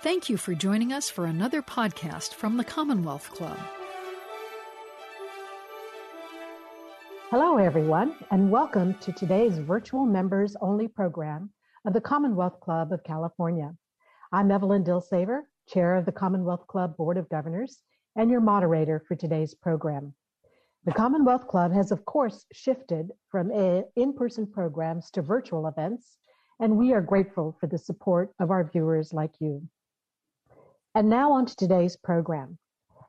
Thank you for joining us for another podcast from the Commonwealth Club. Hello, everyone, and welcome to today's virtual members only program of the Commonwealth Club of California. I'm Evelyn Dilsaver, Chair of the Commonwealth Club Board of Governors, and your moderator for today's program. The Commonwealth Club has, of course, shifted from in person programs to virtual events, and we are grateful for the support of our viewers like you. And now on to today's program.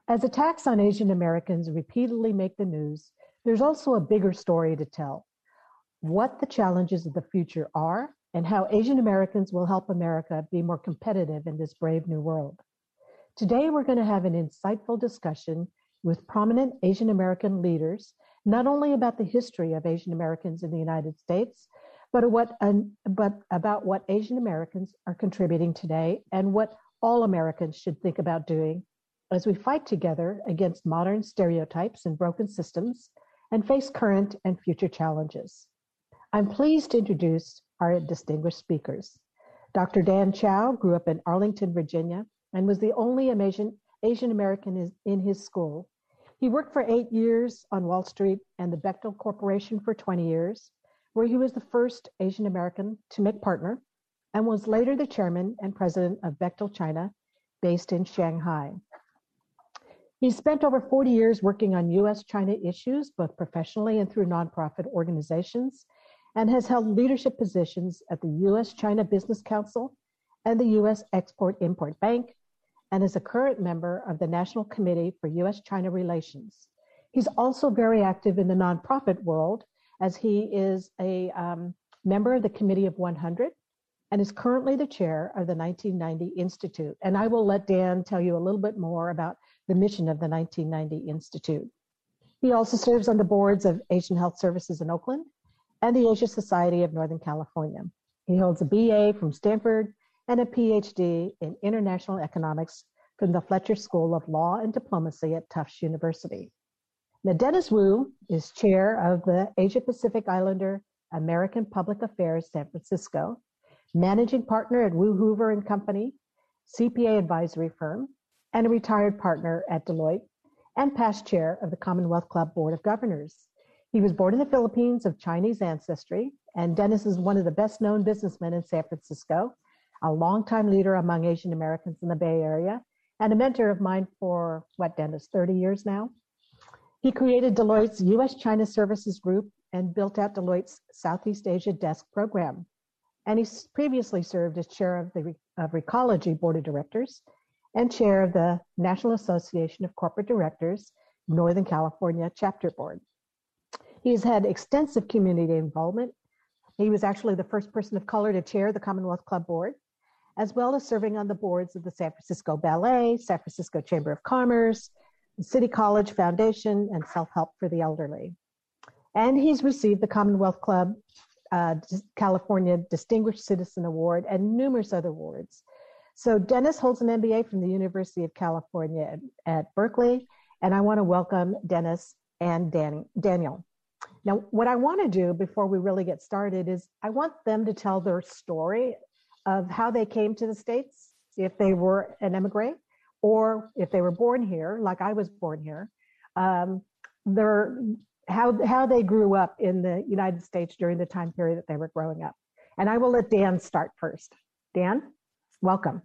As attacks on Asian Americans repeatedly make the news, there's also a bigger story to tell. What the challenges of the future are and how Asian Americans will help America be more competitive in this brave new world. Today, we're going to have an insightful discussion with prominent Asian American leaders, not only about the history of Asian Americans in the United States, but, what, but about what Asian Americans are contributing today and what all Americans should think about doing as we fight together against modern stereotypes and broken systems and face current and future challenges. I'm pleased to introduce our distinguished speakers. Dr. Dan Chao grew up in Arlington, Virginia, and was the only Asian, American in his school. He worked for eight years on Wall Street and the Bechtel Corporation for 20 years, where he was the first Asian American to make partner and was later the chairman and president of Bechtel China, based in Shanghai. He spent over 40 years working on US China issues, both professionally and through nonprofit organizations, and has held leadership positions at the US China Business Council and the US Export Import Bank, and is a current member of the National Committee for US China Relations. He's also very active in the nonprofit world as he is a um, member of the Committee of 100 and is currently the chair of the 1990 Institute. And I will let Dan tell you a little bit more about the mission of the 1990 Institute. He also serves on the boards of Asian Health Services in Oakland and the Asia Society of Northern California. He holds a BA from Stanford and a PhD in International Economics from the Fletcher School of Law and Diplomacy at Tufts University. Now, Dennis Wu is chair of the Asia Pacific Islander American Public Affairs San Francisco managing partner at Wu Hoover and Company, CPA advisory firm, and a retired partner at Deloitte, and past chair of the Commonwealth Club Board of Governors. He was born in the Philippines of Chinese ancestry, and Dennis is one of the best known businessmen in San Francisco, a longtime leader among Asian Americans in the Bay Area, and a mentor of mine for what, Dennis, 30 years now? He created Deloitte's US China Services Group and built out Deloitte's Southeast Asia Desk program and he previously served as chair of the of Recology Board of Directors and chair of the National Association of Corporate Directors, Northern California Chapter Board. He's had extensive community involvement. He was actually the first person of color to chair the Commonwealth Club Board, as well as serving on the boards of the San Francisco Ballet, San Francisco Chamber of Commerce, City College Foundation, and Self Help for the Elderly. And he's received the Commonwealth Club uh, California Distinguished Citizen Award, and numerous other awards. So Dennis holds an MBA from the University of California at, Berkeley, and I want to welcome Dennis and Danny, Daniel. Now, what I want to do before we really get started is I want them to tell their story of how they came to the States, if they were an emigre, or if they were born here, like I was born here. Um, their how how they grew up in the United States during the time period that they were growing up. And I will let Dan start first. Dan, welcome.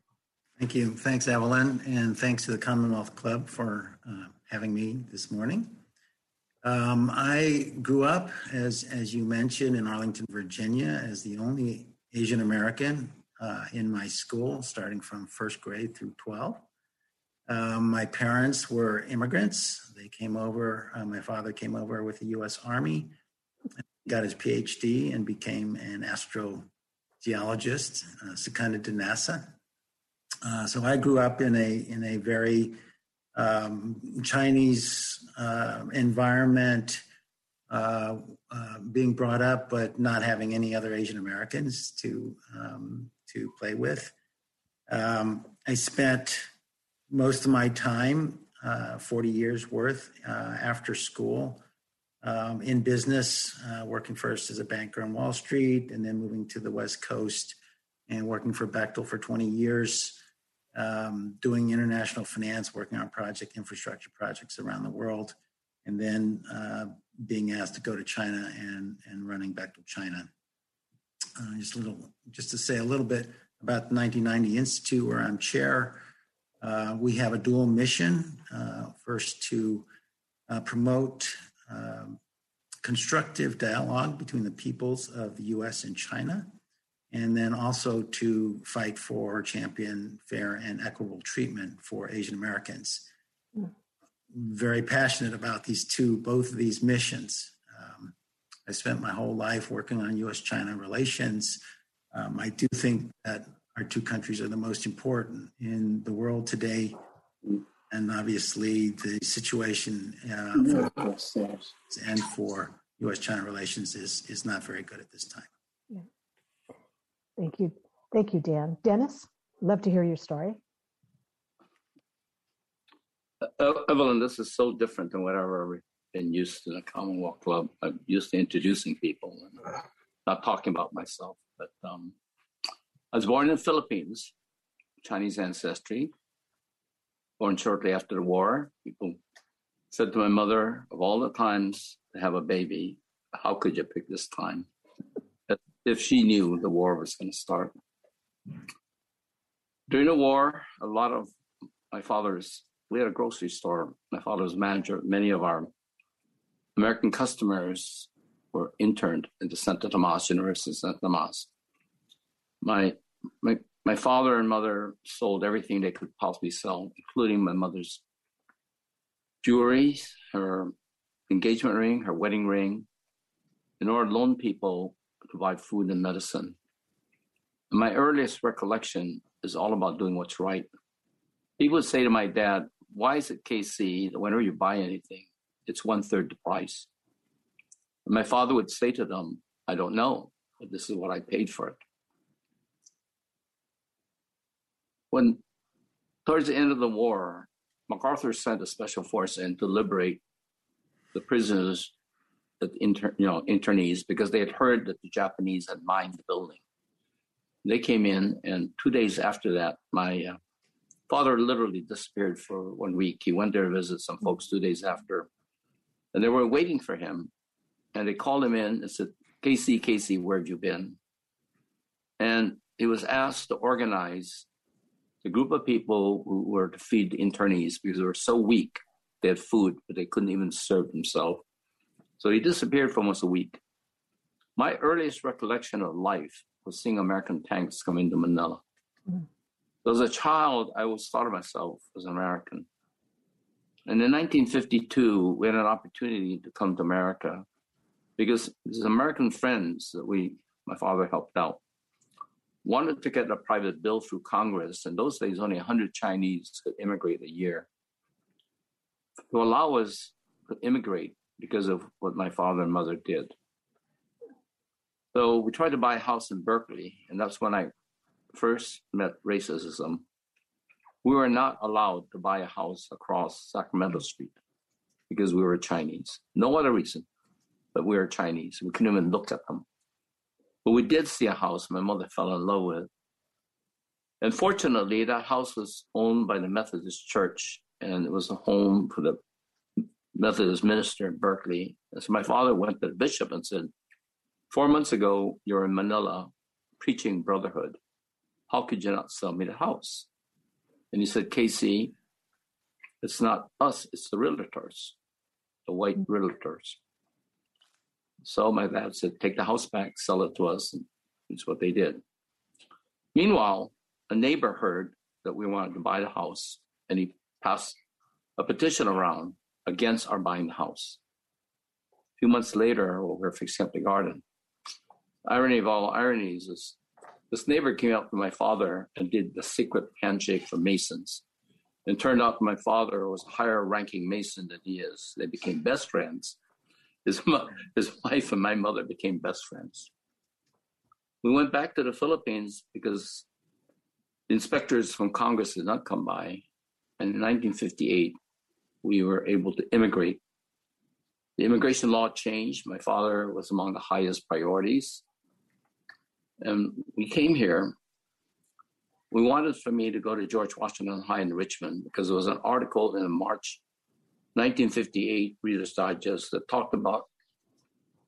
Thank you. Thanks, Evelyn, and thanks to the Commonwealth Club for uh, having me this morning. Um, I grew up, as as you mentioned, in Arlington, Virginia, as the only Asian American uh, in my school, starting from first grade through 12. Um, my parents were immigrants. They came over, uh, my father came over with the US Army, got his PhD, and became an astrogeologist, uh, seconded to NASA. Uh, so I grew up in a, in a very um, Chinese uh, environment, uh, uh, being brought up, but not having any other Asian Americans to, um, to play with. Um, I spent most of my time, uh, 40 years worth, uh, after school um, in business, uh, working first as a banker on Wall Street and then moving to the West Coast and working for Bechtel for 20 years. um, doing international finance, working on project infrastructure projects around the world, and then uh, being asked to go to China and, and running to China. Uh, just a little, just to say a little bit about the 1990 Institute, where I'm chair. Uh, we have a dual mission. Uh, first, to uh, promote um, constructive dialogue between the peoples of the U.S. and China, and then also to fight for, champion fair and equitable treatment for Asian Americans. Mm. Very passionate about these two, both of these missions. Um, I spent my whole life working on U.S. China relations. Um, I do think that our two countries are the most important in the world today. And obviously, the situation uh, for, and for U.S. China relations is, is not very good at this time. Yeah. Thank you. Thank you, Dan. Dennis, love to hear your story. Uh, Evelyn, this is so different than whatever we've been used to in the Commonwealth Club. I'm used to introducing people and not talking about myself. But um, I was born in the Philippines, Chinese ancestry. Born shortly after the war. People said to my mother, of all the times to have a baby, how could you pick this time? if she knew the war was going to start. During the war, a lot of my father's, we had a grocery store. My father was manager. Many of our American customers were interned in the Santo Tomas, University of Santo Tomas. My, my, my father and mother sold everything they could possibly sell, including my mother's jewelry, her engagement ring, her wedding ring, in order to loan people to provide food and medicine. My earliest recollection is all about doing what's right. People would say to my dad, Why is it KC that whenever you buy anything, it's one third the price? And my father would say to them, I don't know, but this is what I paid for it. When towards the end of the war, MacArthur sent a special force in to liberate the prisoners the inter, you know internees because they had heard that the Japanese had mined the building. They came in, and two days after that, my uh, father literally disappeared for one week. He went there to visit some folks two days after, and they were waiting for him. And they called him in and said, "Casey, Casey, where have you been?" And he was asked to organize a group of people who were to feed the internees because they were so weak. They had food, but they couldn't even serve themselves. So he disappeared for almost a week. My earliest recollection of life was seeing American tanks come into Manila. Mm. As a child, I always thought of myself as an American. And in 1952, we had an opportunity to come to America because these American friends that we, my father helped out, wanted to get a private bill through Congress. In those days, only 100 Chinese could immigrate a year. To allow us to immigrate because of what my father and mother did. So we tried to buy a house in Berkeley, and that's when I first met racism. We were not allowed to buy a house across Sacramento Street because we were Chinese. No other reason, but we were Chinese. We couldn't even look at them. But we did see a house my mother fell in love with. And fortunately, that house was owned by the Methodist Church, and it was a home for the Methodist minister in Berkeley. And so my father went to the bishop and said, Four months ago, you're in Manila preaching brotherhood. How could you not sell me the house? And he said, Casey, it's not us, it's the realtors, the white realtors. So my dad said, take the house back, sell it to us. And that's what they did. Meanwhile, a neighbor heard that we wanted to buy the house and he passed a petition around against our buying the house. A few months later, we were fixing up the garden. Irony of all ironies is this neighbor came up to my father and did the secret handshake for Masons. And turned out my father was a higher ranking Mason than he is. They became best friends. His, his wife and my mother became best friends. We went back to the Philippines because the inspectors from Congress did not come by. And in 1958, we were able to immigrate. The immigration law changed. My father was among the highest priorities. And we came here we wanted for me to go to George Washington High in Richmond because there was an article in the March 1958 Reader's Digest that uh, talked about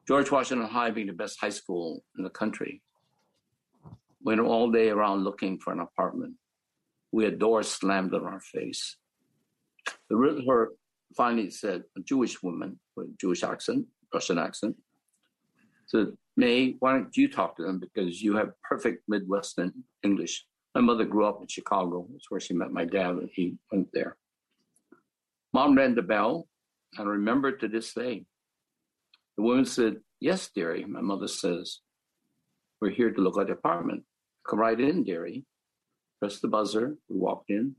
George Washington High being the best high school in the country. Went all day around looking for an apartment. We had doors slammed in our face. The realtor finally said, a Jewish woman with a Jewish accent, Russian accent, said, May, why don't you talk to them because you have perfect Midwestern English. My mother grew up in Chicago. That's where she met my dad, and he went there. Mom rang the bell, and I remember to this day. The woman said, Yes, dearie. My mother says, We're here to look at the apartment. Come right in, dearie. Press the buzzer. We walked in.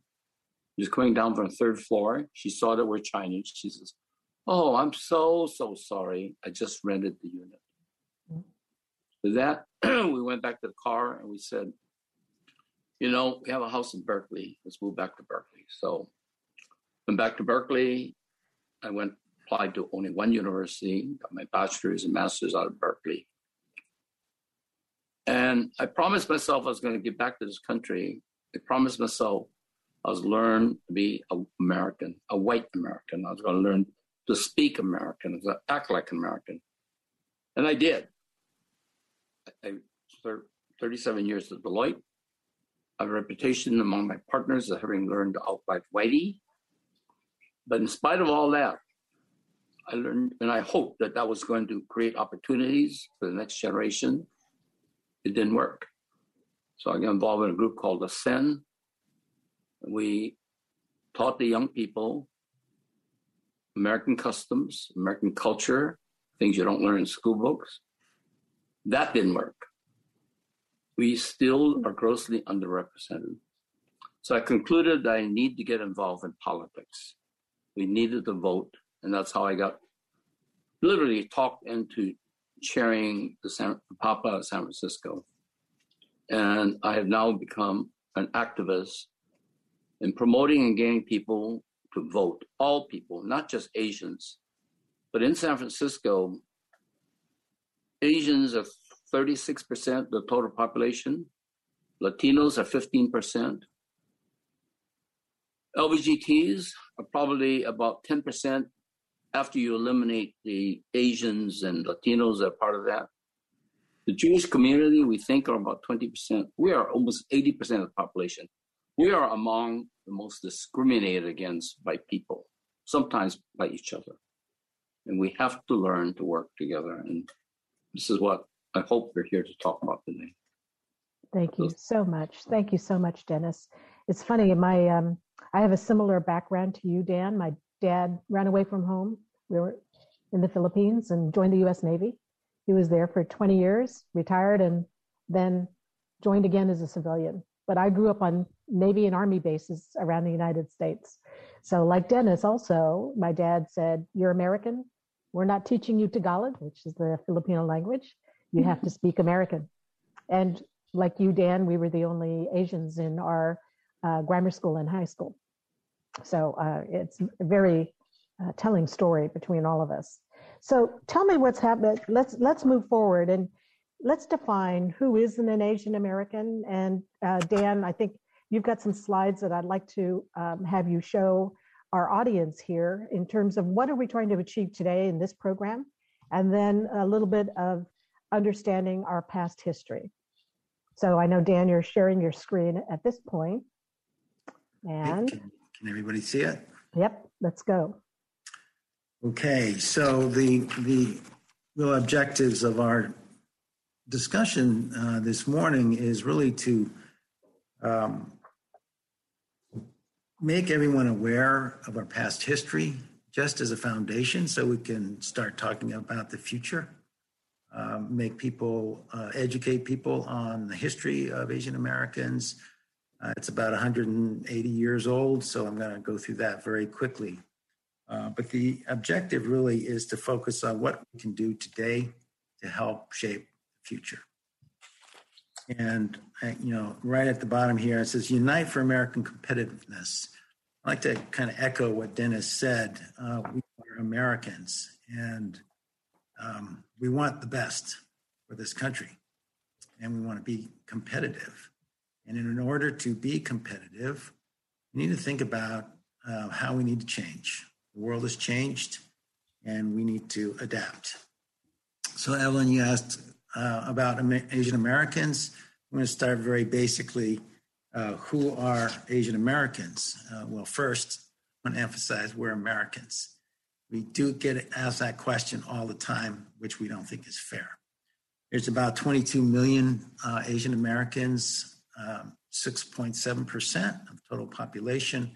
Was coming down from the third floor. She saw that we're Chinese. She says, Oh, I'm so, so sorry. I just rented the unit. Mm-hmm. With that, we went back to the car and we said, You know, we have a house in Berkeley. Let's move back to Berkeley. So Went back to Berkeley. I went applied to only one university, got my bachelor's and master's out of Berkeley. And I promised myself I was going to get back to this country. I promised myself I was learn to be an American, a white American. I was going to learn to speak American, to act like American. And I did. I, I 37 years at Deloitte. I have a reputation among my partners of having learned to act like whitey. But in spite of all that, I learned, and I hoped that that was going to create opportunities for the next generation. It didn't work. So I got involved in a group called Ascend. We taught the young people American customs, American culture, things you don't learn in school books. That didn't work. We still are grossly underrepresented. So I concluded that I need to get involved in politics. We needed to vote, and that's how I got literally talked into chairing the, San, APAPA San Francisco. And I have now become an activist in promoting and getting people to vote, all people, not just Asians. But in San Francisco, Asians are 36% of the total population, Latinos are 15%, LBGTs are probably about 10% after you eliminate the Asians and Latinos that are part of that. The Jewish community, we think, are about 20%. We are almost 80% of the population. We are among the most discriminated against by people, sometimes by each other. And we have to learn to work together. And this is what I hope we're here to talk about today. Thank you so much. Thank you so much, Dennis. It's funny, my um, I have a similar background to you, Dan. My dad ran away from home. We were in the Philippines and joined the US Navy. He was there for 20 years, retired, and then joined again as a civilian. But I grew up on Navy and Army bases around the United States. So, like Dennis, also, my dad said, You're American. We're not teaching you Tagalog, which is the Filipino language. You have to speak American. And like you, Dan, we were the only Asians in our uh, grammar school and high school. So uh, it's a very uh, telling story between all of us. So tell me what's happened. Let's let's move forward and let's define who is an Asian American. And uh, Dan, I think you've got some slides that I'd like to um, have you show our audience here in terms of what are we trying to achieve today in this program, and then a little bit of understanding our past history. So I know Dan, you're sharing your screen at this point. And can, can everybody see it? Yep, let's go. Okay, so the the real objectives of our discussion uh, this morning is really to um, make everyone aware of our past history just as a foundation so we can start talking about the future. Um, make people, uh, educate people on the history of Asian Americans, uh, it's about 180 years old, so I'm going to go through that very quickly. Uh, but the objective really is to focus on what we can do today to help shape the future. And, uh, you know, right at the bottom here, it says Unite for American Competitiveness. I like to kind of echo what Dennis said. Uh, we are Americans and um, we want the best for this country and we want to be competitive. And in order to be competitive, we need to think about uh, how we need to change. The world has changed and we need to adapt. So, Evelyn, you asked uh, about Asian Americans. I'm going to start very basically. Uh, who are Asian Americans? Uh, well, first, I want to emphasize we're Americans. We do get asked that question all the time, which we don't think is fair. There's about 22 million uh, Asian Americans, um, 6.7% of total population.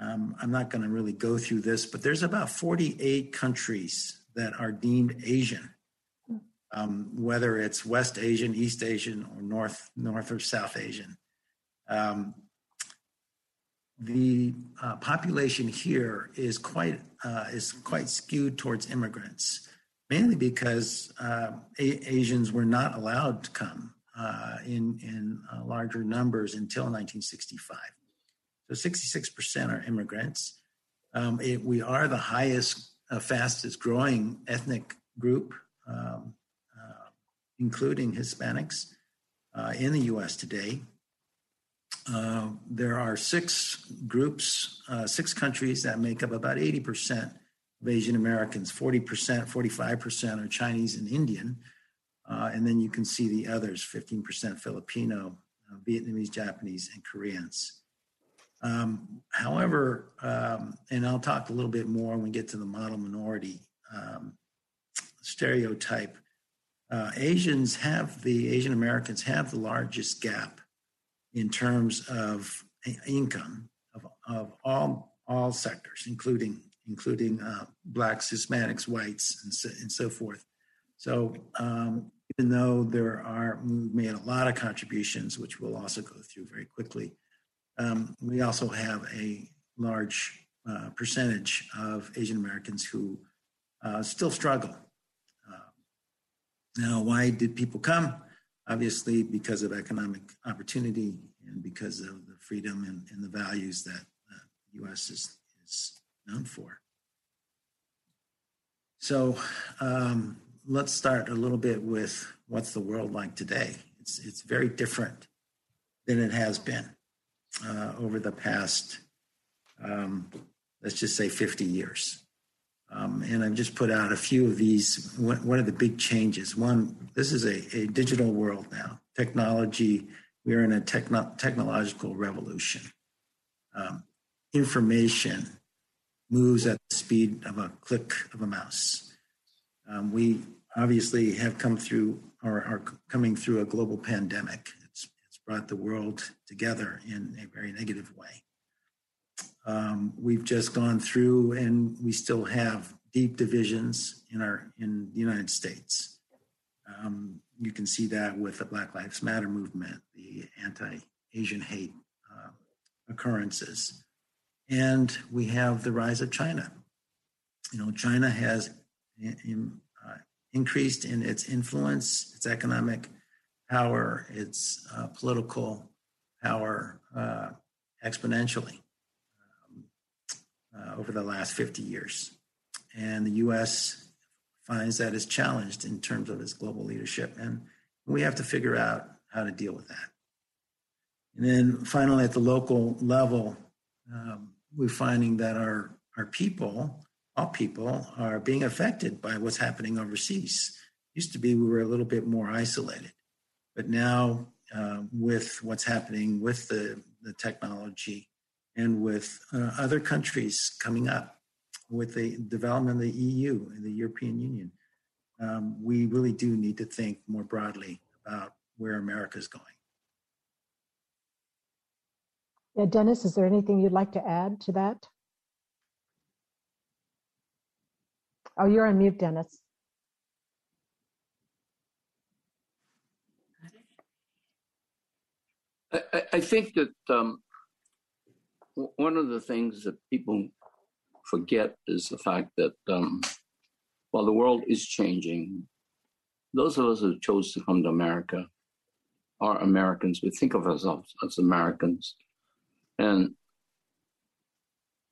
Um, I'm not going to really go through this, but there's about 48 countries that are deemed Asian, um, whether it's West Asian, East Asian, or North North or South Asian. Um, the uh, population here is quite uh, is quite skewed towards immigrants, mainly because uh, a- Asians were not allowed to come uh, in in uh, larger numbers until 1965. So 66% are immigrants. Um, it, we are the highest, uh, fastest growing ethnic group, um, including Hispanics, in the U.S. today. Uh, there are six groups, uh, six countries that make up about 80% of Asian Americans. 40%, 45% are Chinese and Indian. Uh, and then you can see the others 15% Filipino, uh, Vietnamese, Japanese, and Koreans. Um, however, um, and I'll talk a little bit more when we get to the model minority um, stereotype. Uh, Asians have the Asian Americans have the largest gap in terms of income of, of all all sectors, including including uh, blacks, Hispanics, whites, and so, and so forth. So um, even though there are made a lot of contributions, which we'll also go through very quickly, um, we also have a large uh, percentage of Asian Americans who uh, still struggle. Uh, now, why did people come? obviously because of economic opportunity and because of the freedom and, and the values that the U.S. is, is known for. So um, let's start a little bit with what's the world like today. It's it's very different than it has been uh, over the past, um, let's just say, 50 years. Um, and I've just put out a few of these. One, of the big changes. One, this is a, a digital world now. Technology, we are in a techno- technological revolution. Um, information moves at the speed of a click of a mouse. Um, we obviously have come through or are coming through a global pandemic. It's, it's brought the world together in a very negative way. Um, we've just gone through, and we still have deep divisions in our in the United States. Um, you can see that with the Black Lives Matter movement, the anti-Asian hate uh, occurrences, and we have the rise of China. You know, China has in, uh, increased in its influence, its economic power, its uh, political power uh, exponentially uh, over the last 50 years. And the US finds that is challenged in terms of its global leadership. And we have to figure out how to deal with that. And then finally, at the local level, um, we're finding that our, our people, all people, are being affected by what's happening overseas. Used to be we were a little bit more isolated, but now uh, with what's happening with the, the technology and with uh, other countries coming up with the development of the EU and the European Union, um, we really do need to think more broadly about where America is going. Yeah, Dennis, is there anything you'd like to add to that? Oh, you're on mute, Dennis. I, I think that um, one of the things that people forget is the fact that um, while the world is changing, those of us who chose to come to America are Americans. We think of ourselves as Americans, and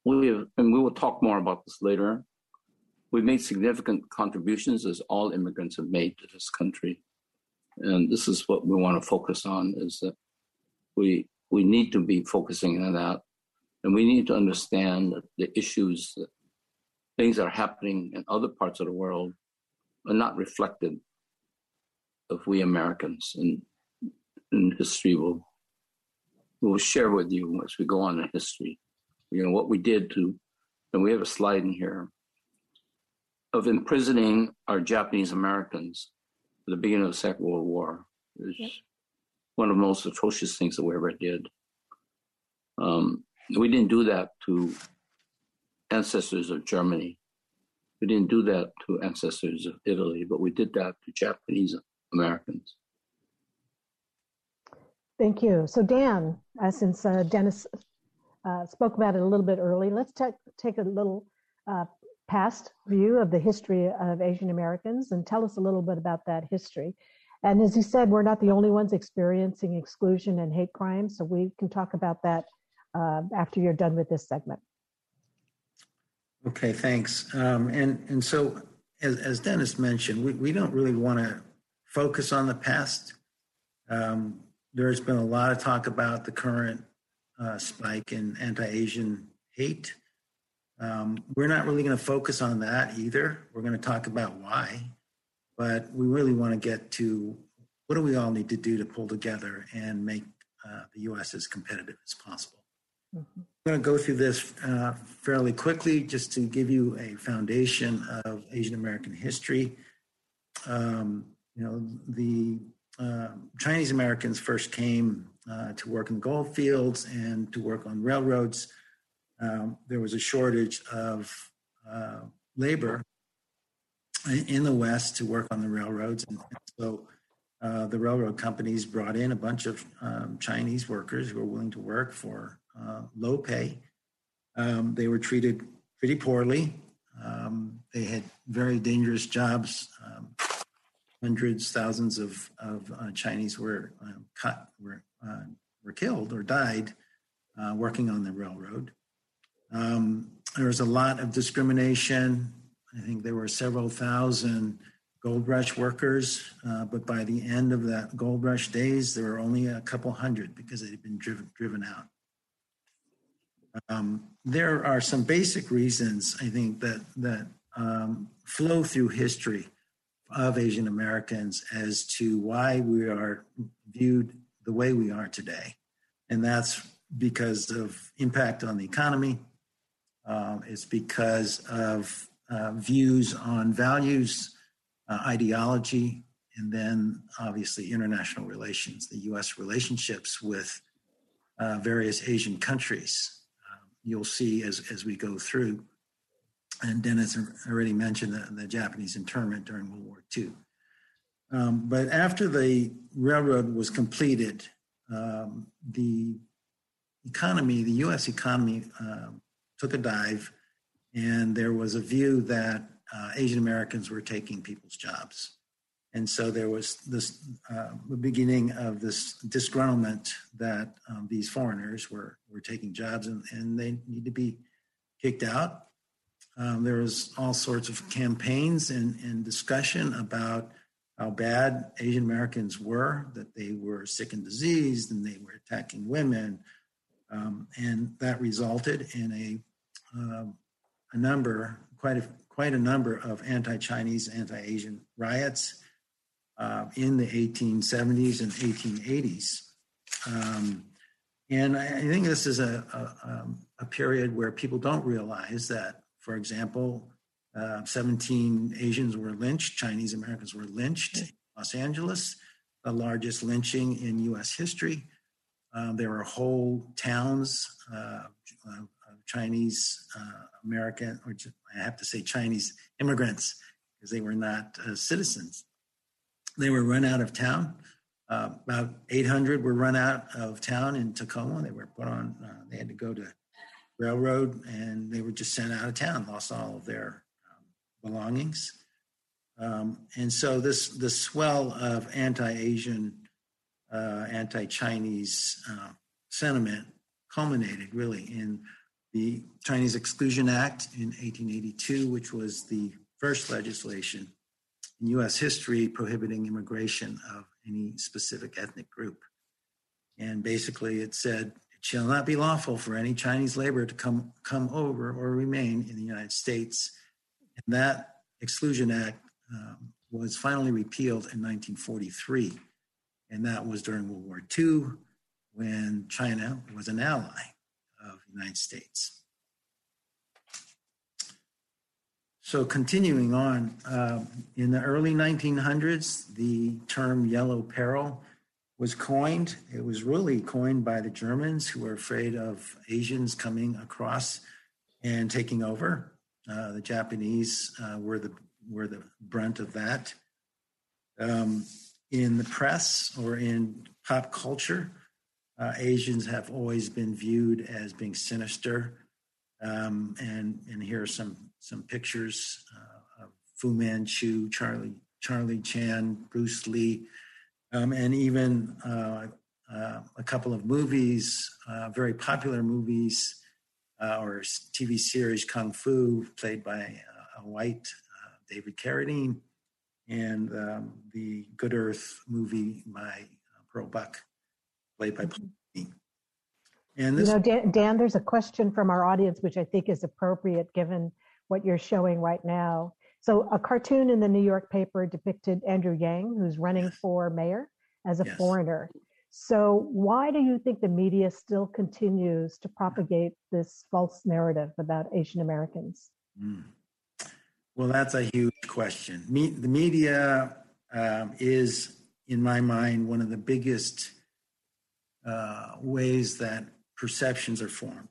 we have, and we will talk more about this later. We've made significant contributions, as all immigrants have made to this country, and this is what we want to focus on: is that we we need to be focusing on that, and we need to understand that the issues, things that are happening in other parts of the world, are not reflected of we Americans, and, and history will will share with you as we go on in history. You know what we did to, and we have a slide in here of imprisoning our Japanese Americans at the beginning of the Second World War. Yep. one of the most atrocious things that we ever did. Um, we didn't do that to ancestors of Germany. We didn't do that to ancestors of Italy, but we did that to Japanese Americans. Thank you. So, Dan, uh, since uh, Dennis uh, spoke about it a little bit early, let's t- take a little uh, past view of the history of Asian Americans and tell us a little bit about that history. And as you said, we're not the only ones experiencing exclusion and hate crimes, so we can talk about that uh, after you're done with this segment. Okay, thanks. Um, and and so, as, as Dennis mentioned, we, we don't really want to focus on the past. Um, there's been a lot of talk about the current uh, spike in anti-Asian hate. Um, we're not really going to focus on that either. We're going to talk about why, but we really want to get to what do we all need to do to pull together and make uh, the U.S. as competitive as possible. Mm-hmm. I'm going to go through this uh, fairly quickly just to give you a foundation of Asian American history. Um, you know, the uh, Chinese Americans first came uh, to work in gold fields and to work on railroads um, there was a shortage of uh, labor in the West to work on the railroads. And so uh, the railroad companies brought in a bunch of um, Chinese workers who were willing to work for uh, low pay. Um, they were treated pretty poorly. Um, they had very dangerous jobs. Um, hundreds, thousands of, of uh, Chinese were um, cut, were, uh, were killed or died uh, working on the railroad. Um, there was a lot of discrimination. I think there were several thousand gold rush workers, uh, but by the end of that gold rush days, there were only a couple hundred because they had been driven, driven out. Um, there are some basic reasons I think that that um, flow through history of Asian Americans as to why we are viewed the way we are today, and that's because of impact on the economy, uh, it's because of uh, views on values, uh, ideology, and then obviously international relations, the U.S. relationships with uh, various Asian countries. Um, you'll see as, as we go through. And Dennis already mentioned the, the Japanese internment during World War II. Um, but after the railroad was completed, um, the economy, the U.S. economy, uh, took a dive, and there was a view that uh, Asian Americans were taking people's jobs. And so there was this uh, the beginning of this disgruntlement that um, these foreigners were were taking jobs and, and they need to be kicked out. Um, there was all sorts of campaigns and, and discussion about how bad Asian Americans were, that they were sick and diseased and they were attacking women. Um, and that resulted in a um, a number, quite a, quite a number of anti-Chinese, anti-Asian riots uh, in the 1870s and 1880s. Um, and I, think this is a, a, um, a, period where people don't realize that, for example, uh, 17 Asians were lynched, Chinese Americans were lynched in Los Angeles, the largest lynching in US history. Um, there were whole towns, uh, uh Chinese uh, American, or I have to say Chinese immigrants, because they were not uh, citizens. They were run out of town. Uh, about 800 were run out of town in Tacoma. They were put on, uh, they had to go to railroad and they were just sent out of town, lost all of their um, belongings. Um, and so this the swell of anti-Asian, uh, anti-Chinese uh, sentiment culminated really in the Chinese Exclusion Act in 1882, which was the first legislation in US history prohibiting immigration of any specific ethnic group. And basically, it said, it shall not be lawful for any Chinese labor to come, come over or remain in the United States. And that Exclusion Act um, was finally repealed in 1943. And that was during World War II when China was an ally of the United States. So continuing on, uh, in the early 1900s, the term yellow peril was coined. It was really coined by the Germans who were afraid of Asians coming across and taking over. Uh, the Japanese uh, were the were the brunt of that. Um, in the press or in pop culture, uh, Asians have always been viewed as being sinister. Um, and and here are some some pictures uh, of Fu Manchu, Charlie Charlie Chan, Bruce Lee, um, and even uh, uh, a couple of movies, uh, very popular movies uh, or TV series, Kung Fu, played by a white David Carradine, and um, the Good Earth movie by Pearl Buck, played by mm-hmm. And this, you know, Dan, Dan, there's a question from our audience, which I think is appropriate given what you're showing right now. So, a cartoon in the New York paper depicted Andrew Yang, who's running yes. for mayor as a yes. foreigner. So, why do you think the media still continues to propagate this false narrative about Asian Americans? Mm. Well, that's a huge question. Me, the media um, is, in my mind, one of the biggest uh, ways that perceptions are formed.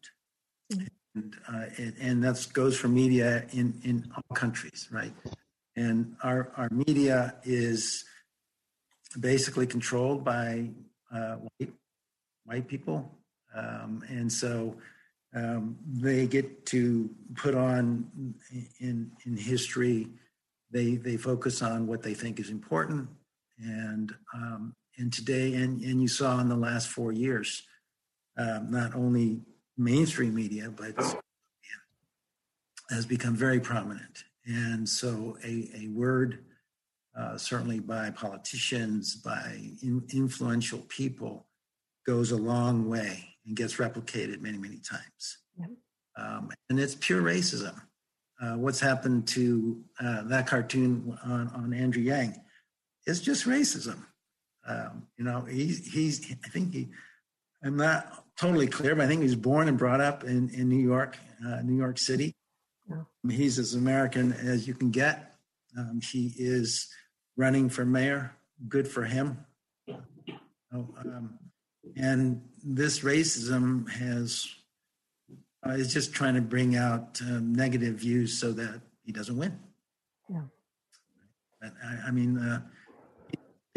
Mm-hmm. And, uh, it, and that goes for media in, in all countries, right? And our, our media is basically controlled by uh, white, white people. Um, and so um, they get to put on in in history. They they focus on what they think is important, and um, and today, and and you saw in the last four years, um, not only mainstream media but has become very prominent, and so a a word. Uh, certainly by politicians, by in, influential people, goes a long way and gets replicated many, many times. Um, and it's pure racism. Uh, what's happened to uh, that cartoon on, on Andrew Yang is just racism. Um, you know, he's, he's, I think he, I'm not totally clear, but I think he was born and brought up in, in New York, uh, New York City. Yeah. He's as American as you can get. Um, he is running for mayor. Good for him. Oh, um, and this racism has uh, is just trying to bring out um, negative views so that he doesn't win. Yeah. But, I, I mean, uh,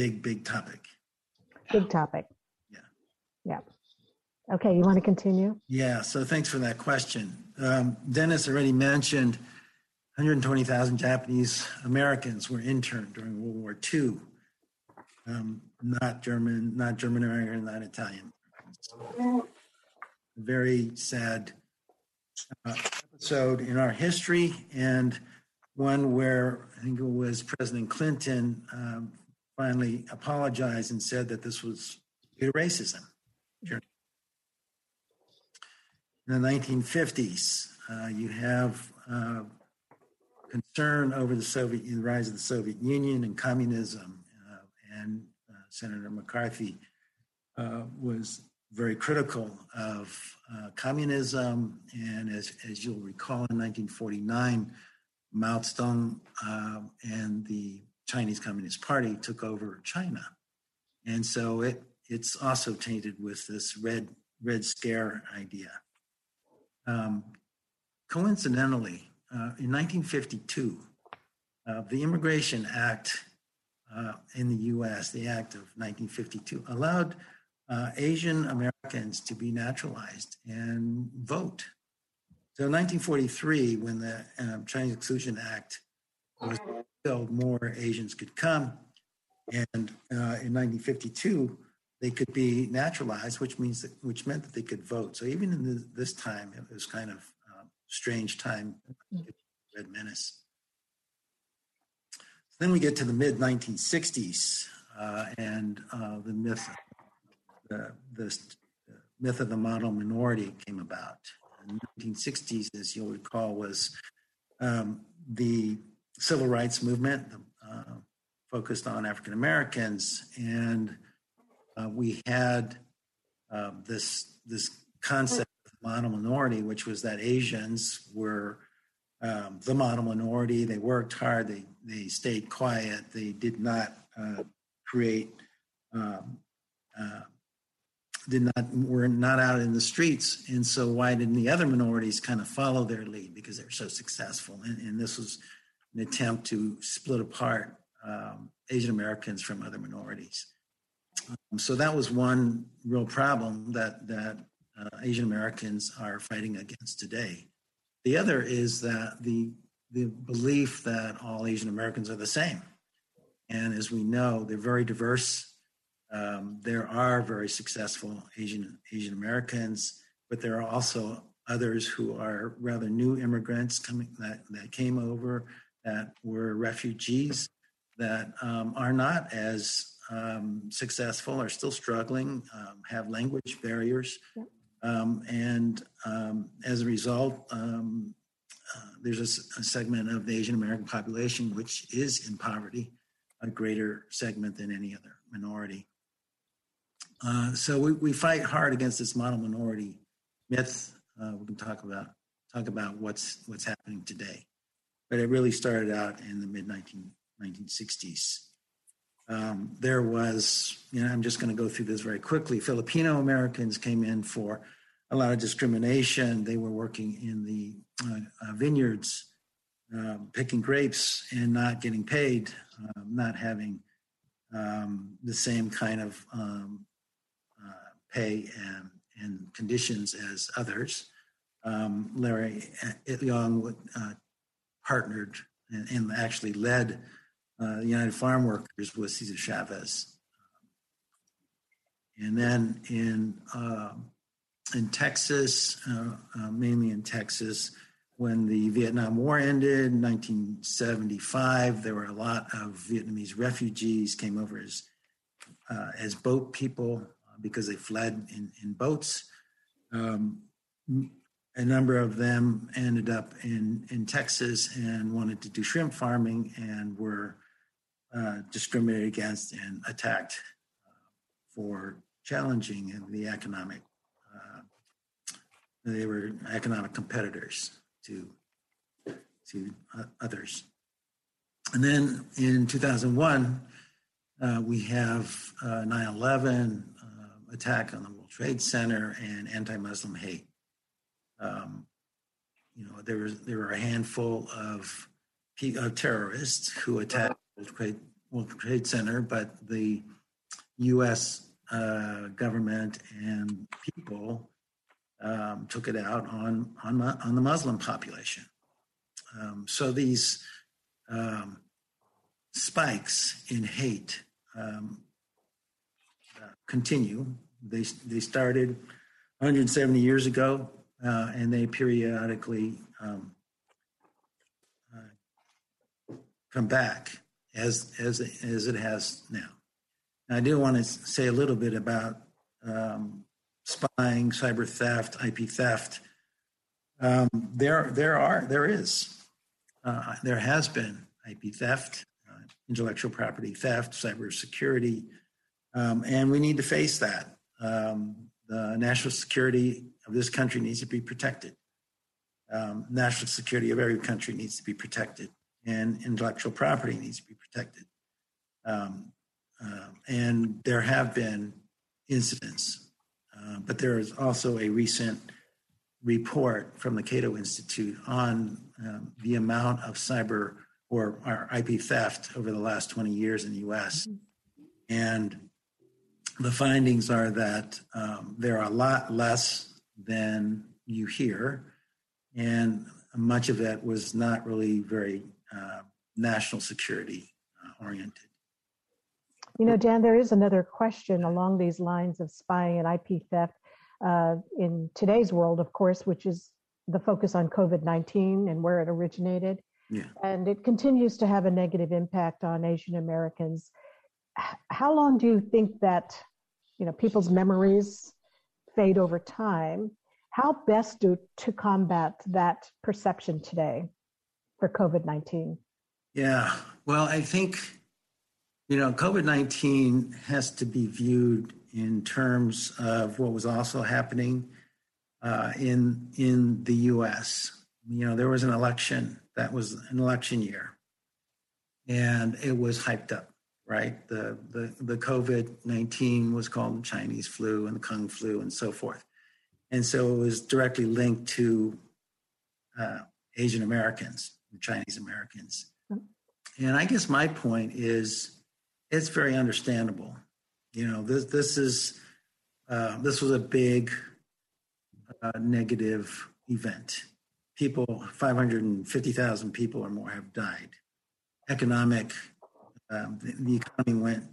big, big topic. Big topic. Yeah. Yeah. Okay, you want to continue? Yeah, so thanks for that question. Um, Dennis already mentioned 120,000 Japanese Americans were interned during World War II. Um, not German, not German American, not Italian. Very sad uh, episode in our history, and one where I think it was President Clinton um, finally apologized and said that this was due to racism. In the 1950s, uh, you have uh, concern over the Soviet, the rise of the Soviet Union and communism, uh, and Senator McCarthy uh, was very critical of uh, communism. And as, as you'll recall, in 1949, Mao Zedong uh, and the Chinese Communist Party took over China. And so it, it's also tainted with this red, red scare idea. Um, coincidentally, uh, in 1952, uh, the Immigration Act uh, in the US, the Act of 1952, allowed uh, Asian Americans to be naturalized and vote. So in 1943, when the um, Chinese Exclusion Act was more Asians could come. And uh, in 1952, they could be naturalized, which means that, which meant that they could vote. So even in the, this time, it was kind of a strange time, Red Menace. Then we get to the mid 1960s uh, and uh, the myth, the, the myth of the model minority came about. In the 1960s, as you'll recall, was um, the civil rights movement uh, focused on African Americans, and uh, we had uh, this this concept of model minority, which was that Asians were um, the model minority. They worked hard. They they stayed quiet. They did not uh, create. Um, uh, did not were not out in the streets, and so why didn't the other minorities kind of follow their lead because they're so successful? And, and this was an attempt to split apart um, Asian Americans from other minorities. Um, so that was one real problem that that uh, Asian Americans are fighting against today. The other is that the the belief that all Asian Americans are the same, and as we know, they're very diverse. Um, there are very successful Asian Asian Americans, but there are also others who are rather new immigrants coming that, that came over that were refugees that um, are not as um, successful, are still struggling, um, have language barriers. Um, and um, as a result, um, uh, there's a, a, segment of the Asian American population which is in poverty, a greater segment than any other minority. Uh, so we, we fight hard against this model minority myth. Uh, we can talk about talk about what's what's happening today, but it really started out in the mid 1960s. Um, there was, you know, I'm just going to go through this very quickly. Filipino Americans came in for a lot of discrimination. They were working in the uh, uh, vineyards, um, picking grapes and not getting paid, um, not having um, the same kind of um, uh, pay and, and, conditions as others. Um, Larry Itliong would uh, partnered and, and actually led uh, the United Farm Workers with Cesar Chavez. And then in uh, in Texas, uh, uh, mainly in Texas, when the Vietnam War ended in 1975, there were a lot of Vietnamese refugees came over as uh, as boat people because they fled in, in boats. Um, a number of them ended up in, in Texas and wanted to do shrimp farming and were uh, discriminated against and attacked uh, for challenging the economic. Uh, they were economic competitors to to uh, others. And then in 2001, uh, we have 9/11 attack on the World Trade Center and anti-Muslim hate. Um, you know, there was there were a handful of, of terrorists who attacked World Trade, World Trade Center, but the U.S. Uh, government and people um, took it out on on on the Muslim population. Um, so these um, spikes in hate um, uh, continue. They they started 170 years ago, uh, and they periodically um, uh, come back as as as it has now. I do want to say a little bit about um, spying, cyber theft, IP theft. Um, there there are there is uh, there has been IP theft, uh, intellectual property theft, cyber security, um, and we need to face that. Um, the national security of this country needs to be protected. Um, national security of every country needs to be protected and intellectual property needs to be protected. Um, uh, and there have been incidents, uh, but there is also a recent report from the Cato Institute on um, the amount of cyber or, or, IP theft over the last 20 years in the US. Mm-hmm. And the findings are that um, there are a lot less than you hear, and much of that was not really very uh, national security uh, oriented. You know, Dan, there is another question along these lines of spying and IP theft uh, in today's world, of course, which is the focus on COVID 19 and where it originated. Yeah. And it continues to have a negative impact on Asian Americans. How long do you think that you know people's memories fade over time. How best do to combat that perception today for COVID nineteen? Yeah, well, I think you know COVID nineteen has to be viewed in terms of what was also happening uh, in in the U.S. You know, there was an election that was an election year, and it was hyped up, right? The the the COVID nineteen was called the Chinese flu and the Kung flu and so forth, and so it was directly linked to uh, Asian Americans, Chinese Americans, and I guess my point is, it's very understandable. You know, this this is uh, this was a big uh, negative event. People, 550,000 people or more have died. Economic, um, the, the, economy went,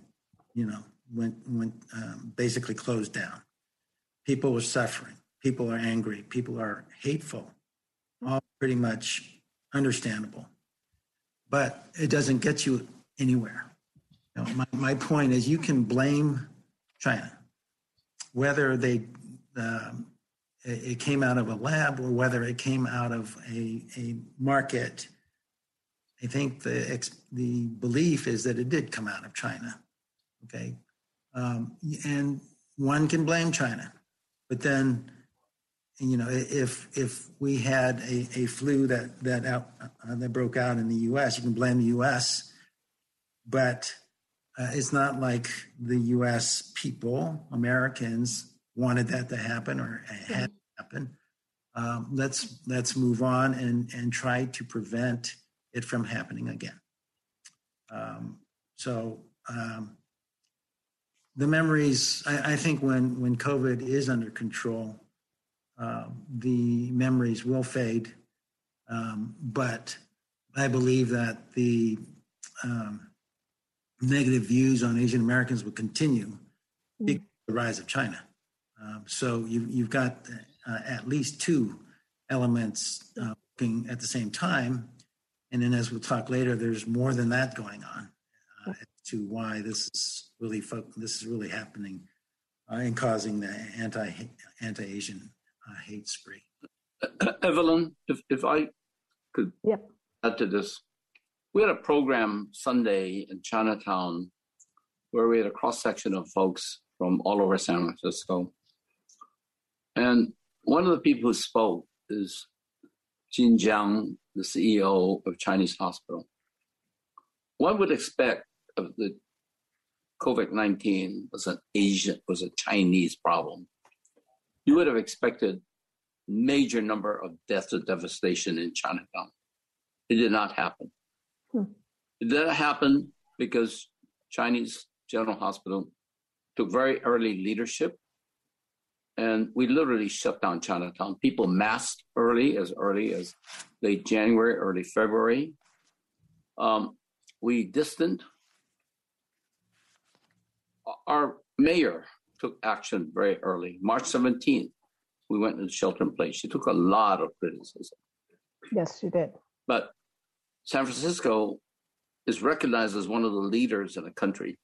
you know, went, went um, basically closed down. People were suffering. People are angry. People are hateful. All pretty much understandable. But it doesn't get you anywhere. You know, my, my point is you can blame China, whether they um, it came out of a lab or whether it came out of a, a market. I think the the belief is that it did come out of China. Okay, um, and one can blame China, but then you know if if we had a, a flu that that out uh, that broke out in the U.S., you can blame the U.S. But uh, it's not like the U.S. people, Americans, wanted that to happen or had happen. Um, let's let's move on and and try to prevent it from happening again. Um, so um, the memories, I, I, think, when when COVID is under control, uh, the memories will fade. Um, but I believe that the um, negative views on Asian Americans will continue mm. because of the rise of China. Um, so you, you've got uh, at least two elements uh, working at the same time. And then, as we'll talk later, there's more than that going on uh, to why this is really fo- this is really happening uh, and causing the anti anti Asian uh, hate spree. Evelyn, if if I could yep. add to this, we had a program Sunday in Chinatown where we had a cross section of folks from all over San Francisco. And one of the people who spoke is Jian Zhang, the CEO of Chinese Hospital. One would expect of the COVID nineteen was an Asian was a Chinese problem. You would have expected major number of deaths or devastation in Chinatown. It did not happen. Hmm. It did not happen because Chinese General Hospital took very early leadership and we literally shut down Chinatown. People masked early, as early as late January, early February. Um, we distant. Our mayor took action very early. March 17th, we went into shelter in place. She took a lot of criticism. Yes, she did. But San Francisco is recognized as one of the leaders in the country.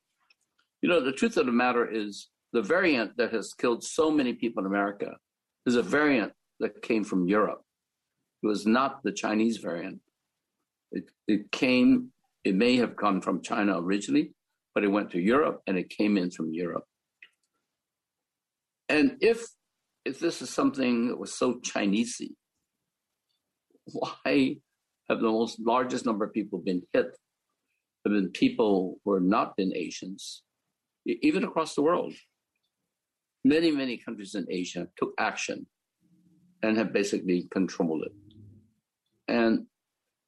You know, the truth of the matter is the variant that has killed so many people in America is a variant that came from Europe. It was not the Chinese variant. It, it came, it may have come from China originally, but it went to Europe and it came in from Europe. And if if this is something that was so Chinesey, why have the most largest number of people been hit? Have been people who have not been Asians, even across the world many, many countries in Asia took action and have basically controlled it. And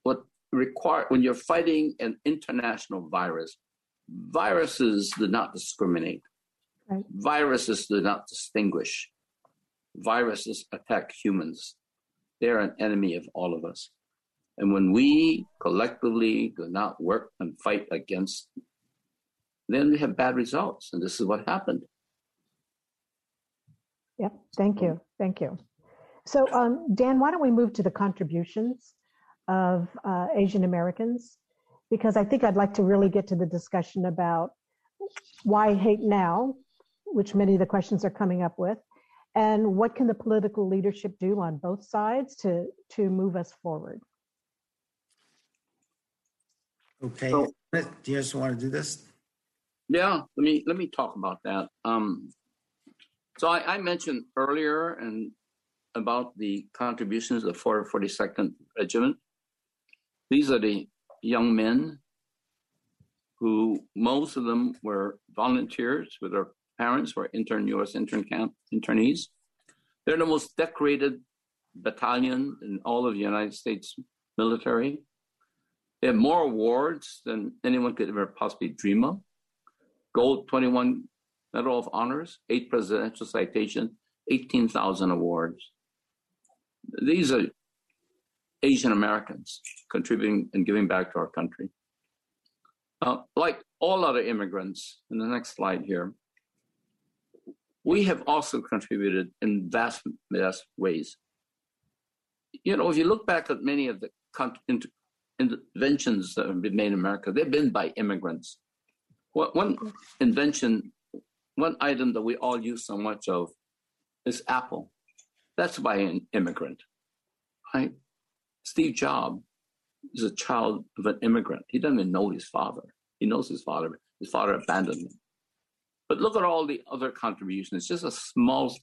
what require when you're fighting an international virus, viruses do not discriminate. Right. Viruses do not distinguish. Viruses attack humans. They're an enemy of all of us. And when we collectively do not work and fight against, then we have bad results. And this is what happened. Yep. Thank you. Thank you. So, um, Dan, why don't we move to the contributions of uh, Asian Americans? Because I think I'd like to really get to the discussion about why hate now, which many of the questions are coming up with, and what can the political leadership do on both sides to to move us forward? Okay, so, do you just want to do this? Yeah, let me let me talk about that. Um, so I, I mentioned earlier and about the contributions of the 442nd Regiment. These are the young men who most of them were volunteers with their parents were intern U.S. intern camp internees. They're the most decorated battalion in all of the United States military. They have more awards than anyone could ever possibly dream of. Gold 21 Medal of Honors, eight presidential citations, 18,000 awards. These are Asian Americans contributing and giving back to our country. Uh, like all other immigrants, in the next slide here, we have also contributed in vast, vast ways. You know, if you look back at many of the inventions that have been made in America, they've been by immigrants. One invention, one item that we all use so much of is Apple. That's by an immigrant, right? Steve Jobs is a child of an immigrant. He doesn't even know his father. He knows his father. His father abandoned him. But look at all the other contributions. It's just a small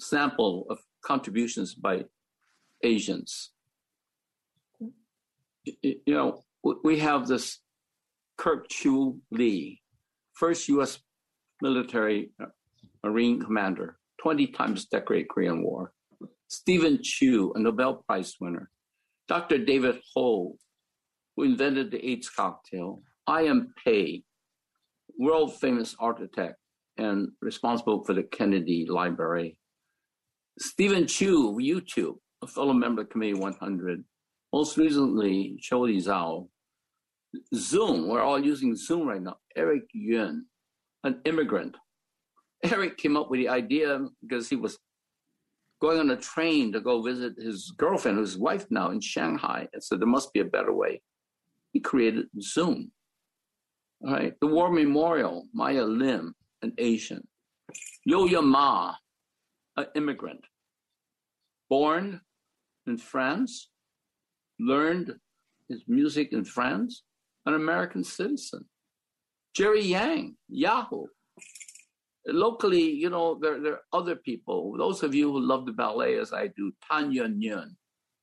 sample of contributions by Asians. You know, we have this Kurt Chew-Een Lee, first U.S. military uh, Marine commander, 20 times decorated Korean War. Stephen Chu, a Nobel Prize winner. Dr. David Ho, who invented the AIDS cocktail. I.M. Pei, world famous architect and responsible for the Kennedy Library. Stephen Chu YouTube, a fellow member of Committee 100. Most recently, Chloé Zhao. Zoom, we're all using Zoom right now. Eric Yuan, an immigrant. Eric came up with the idea because he was going on a train to go visit his girlfriend, who's wife now in Shanghai, and said there must be a better way. He created Zoom. All right, the War Memorial, Maya Lin, an Asian. Yo-Yo Ma, an immigrant. Born in France, learned his music in France, an American citizen. Jerry Yang, Yahoo. Locally, you know, there, there are other people. Those of you who love the ballet as I do, Tan Yuan Yuan,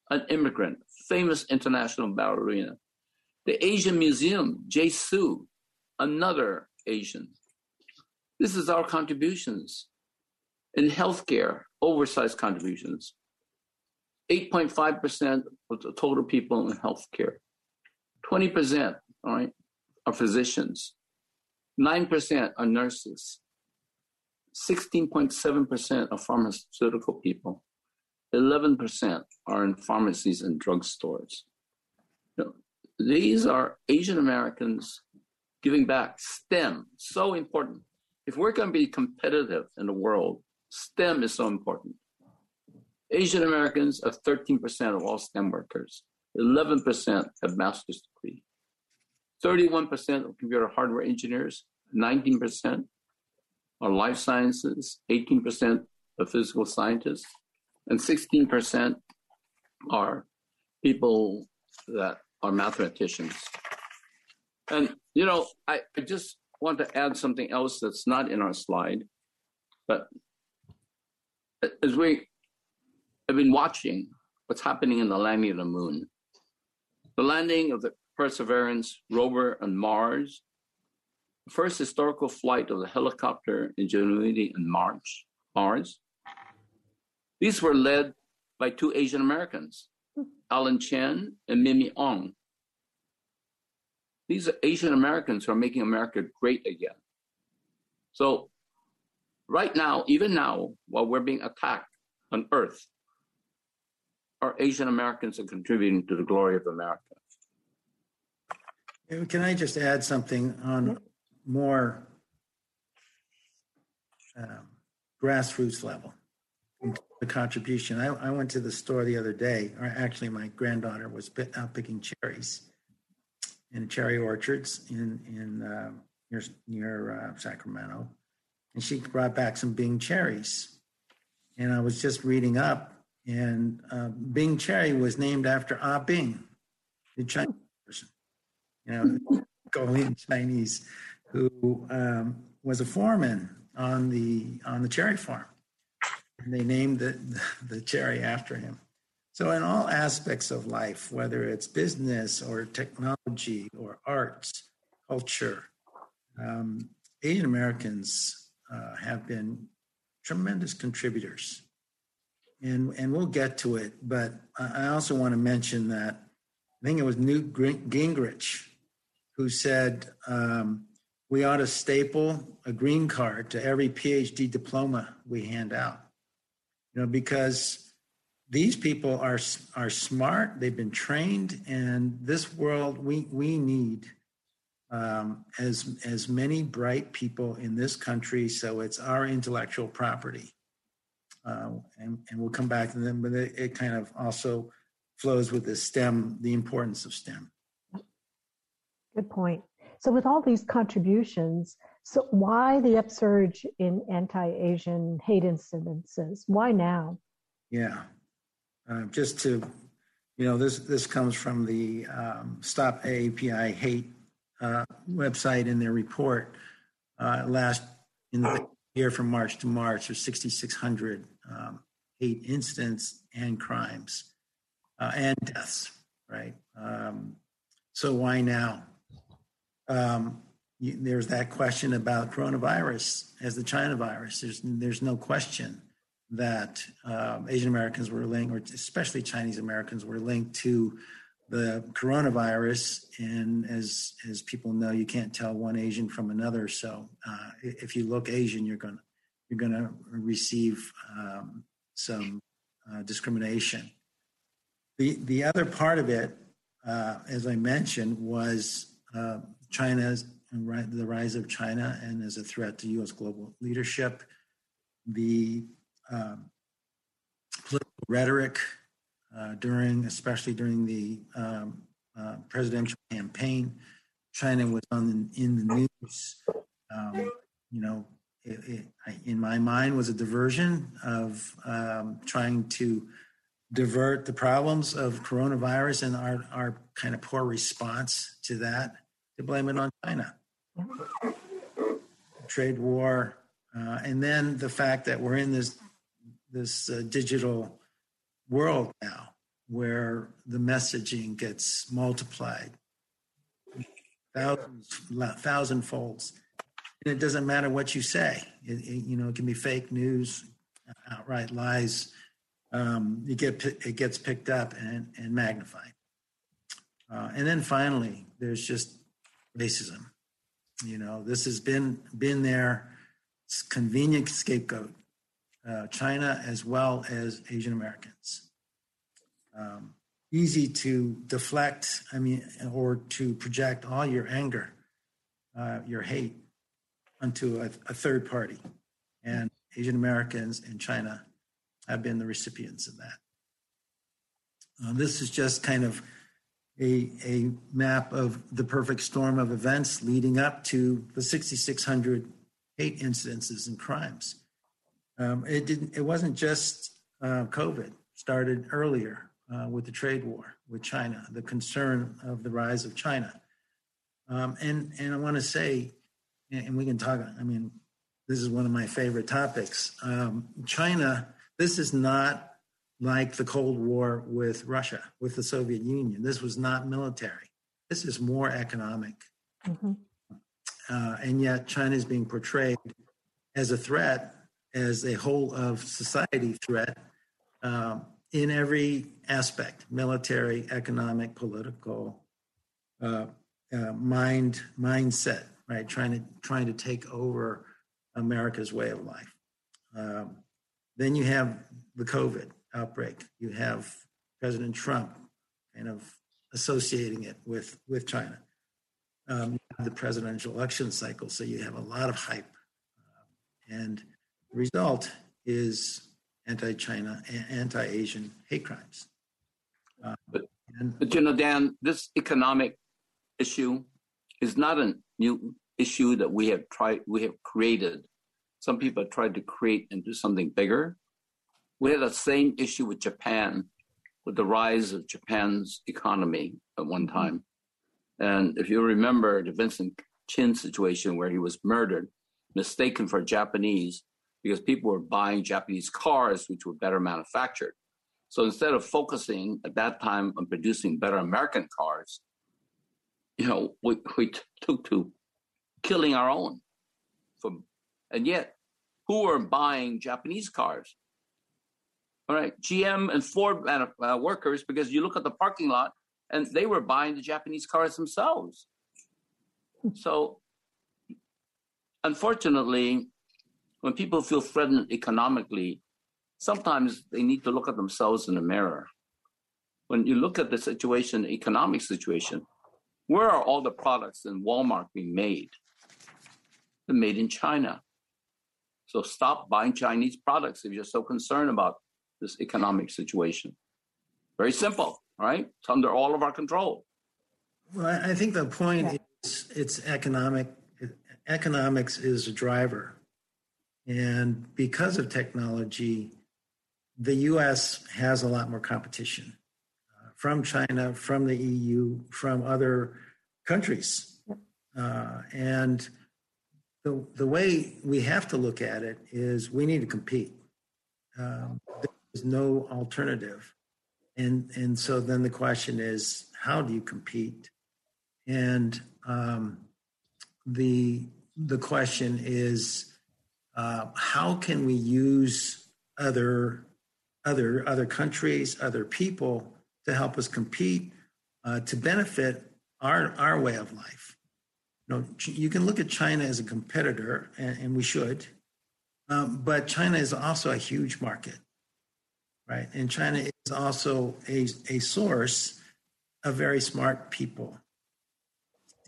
an immigrant, famous international ballerina. The Asian Museum, Jay Xu, another Asian. This is our contributions. In healthcare, oversized contributions. 8.5% of the total people in healthcare. 20%, all right, are physicians. 9% are nurses. 16.7% are pharmaceutical people. 11% are in pharmacies and drugstores. You know, these are Asian Americans giving back. STEM, so important. If we're going to be competitive in the world, STEM is so important. Asian Americans are 13% of all STEM workers. 11% have master's degree. 31% of computer hardware engineers, 19% are life sciences, 18% are physical scientists, and 16% are people that are mathematicians. And, you know, I, I just want to add something else that's not in our slide, but as we have been watching what's happening in the landing of the moon, the landing of the Perseverance rover on Mars, the first historical flight of the helicopter Ingenuity in March, Mars. These were led by two Asian Americans, Allen Chen and MiMi Aung. These Asian Americans are making America great again. So, right now, even now, while we're being attacked on Earth, our Asian Americans are contributing to the glory of America. Can I just add something on more um, grassroots level? The contribution. I, I, went to the store the other day, or actually, my granddaughter was out picking cherries in cherry orchards in in uh, near near uh, Sacramento, and she brought back some Bing cherries. And I was just reading up, and uh, Bing cherry was named after Ah Bing, the Chinese person, you know, Korean Chinese, who um, was a foreman on the on the cherry farm, and they named the the cherry after him. So, in all aspects of life, whether it's business or technology or arts, culture, um, Asian Americans uh, have been tremendous contributors. And, and we'll get to it, but I also want to mention that I think it was Newt Gingrich who said um, we ought to staple a green card to every PhD diploma we hand out. You know, because these people are are smart. They've been trained, and this world we we need um, as as many bright people in this country. So it's our intellectual property, uh, and and we'll come back to them. But it, it kind of also flows with the STEM, the importance of STEM. Good point. So with all these contributions, so why the upsurge in anti-Asian hate incidences? Why now? Yeah, uh, just to, you know, this this comes from the um, Stop AAPI Hate uh, website in their report uh, last in the year from March to March, there's 6,600 um, hate incidents and crimes uh, and deaths. Right. Um, so why now? Um, you, there's that question about coronavirus as the China virus. There's there's no question that um, Asian Americans were linked, or especially Chinese Americans were linked to the coronavirus. And as as people know, you can't tell one Asian from another. So uh, if you look Asian, you're gonna you're gonna receive um, some uh, discrimination. The the other part of it, uh, as I mentioned, was uh, China's the rise of China and as a threat to U.S. global leadership. The um, political rhetoric uh, during, especially during the um, uh, presidential campaign. China was on the, in the news. Um, you know, it, it, in my mind, was a diversion of um, trying to divert the problems of coronavirus and our, our kind of poor response to that to blame it on China. Trade war, uh, and then the fact that we're in this this uh, digital world now where the messaging gets multiplied thousands thousand folds. And it doesn't matter what you say. It, it, you know it can be fake news outright lies. Um, you get it gets picked up and, and magnified. Uh, and then finally there's just racism you know this has been been their convenient scapegoat uh, China as well as Asian Americans. Um, easy to deflect, I mean, or to project all your anger, uh, your hate onto a, a, third party. And Asian Americans in China have been the recipients of that. Uh, this is just kind of a, a map of the perfect storm of events leading up to the 6,600 hate incidences and crimes. Um, it didn't. It wasn't just uh, COVID. Started earlier uh, with the trade war with China, the concern of the rise of China, um, and and I want to say, and we can talk. I mean, this is one of my favorite topics. Um, China. This is not like the Cold War with Russia, with the Soviet Union. This was not military. This is more economic. Mm-hmm. Uh, and yet, China is being portrayed as a threat as a whole of society threat um, in every aspect military economic political uh, uh, mind mindset right trying to trying to take over america's way of life um, then you have the covid outbreak you have president trump kind of associating it with with china um, the presidential election cycle so you have a lot of hype uh, and the result is anti-China, anti-Asian hate crimes. Uh, but, and, but you know, Dan, this economic issue is not a new issue that we have tried, we have created some people have tried to create and do something bigger. We had the same issue with Japan, with the rise of Japan's economy at one mm-hmm. time. And if you remember the Vincent Chin situation where he was murdered, mistaken for Japanese, because people were buying Japanese cars, which were better manufactured. So instead of focusing at that time on producing better American cars, you know, we, we t- took to killing our own. From, and yet, who are buying Japanese cars? All right, GM and Ford uh, workers, because you look at the parking lot and they were buying the Japanese cars themselves. So, unfortunately, when people feel threatened economically, sometimes they need to look at themselves in the mirror. When you look at the situation, the economic situation, where are all the products in Walmart being made? They're made in China. So stop buying Chinese products if you're so concerned about this economic situation. Very simple, right? It's under all of our control. Well, I think the point is it's economic. Economics is a driver. And because of technology, the US has a lot more competition uh, from China, from the EU, from other countries. Uh, and the, the way we have to look at it is we need to compete. Um, no alternative. And, and so then the question is how do you compete? And um, the, the question is uh, how can we use other other other countries, other people to help us compete uh, to benefit our our way of life. You know, you can look at China as a competitor, and, and we should, um, but China is also a huge market, right? And China is also a a source of very smart people,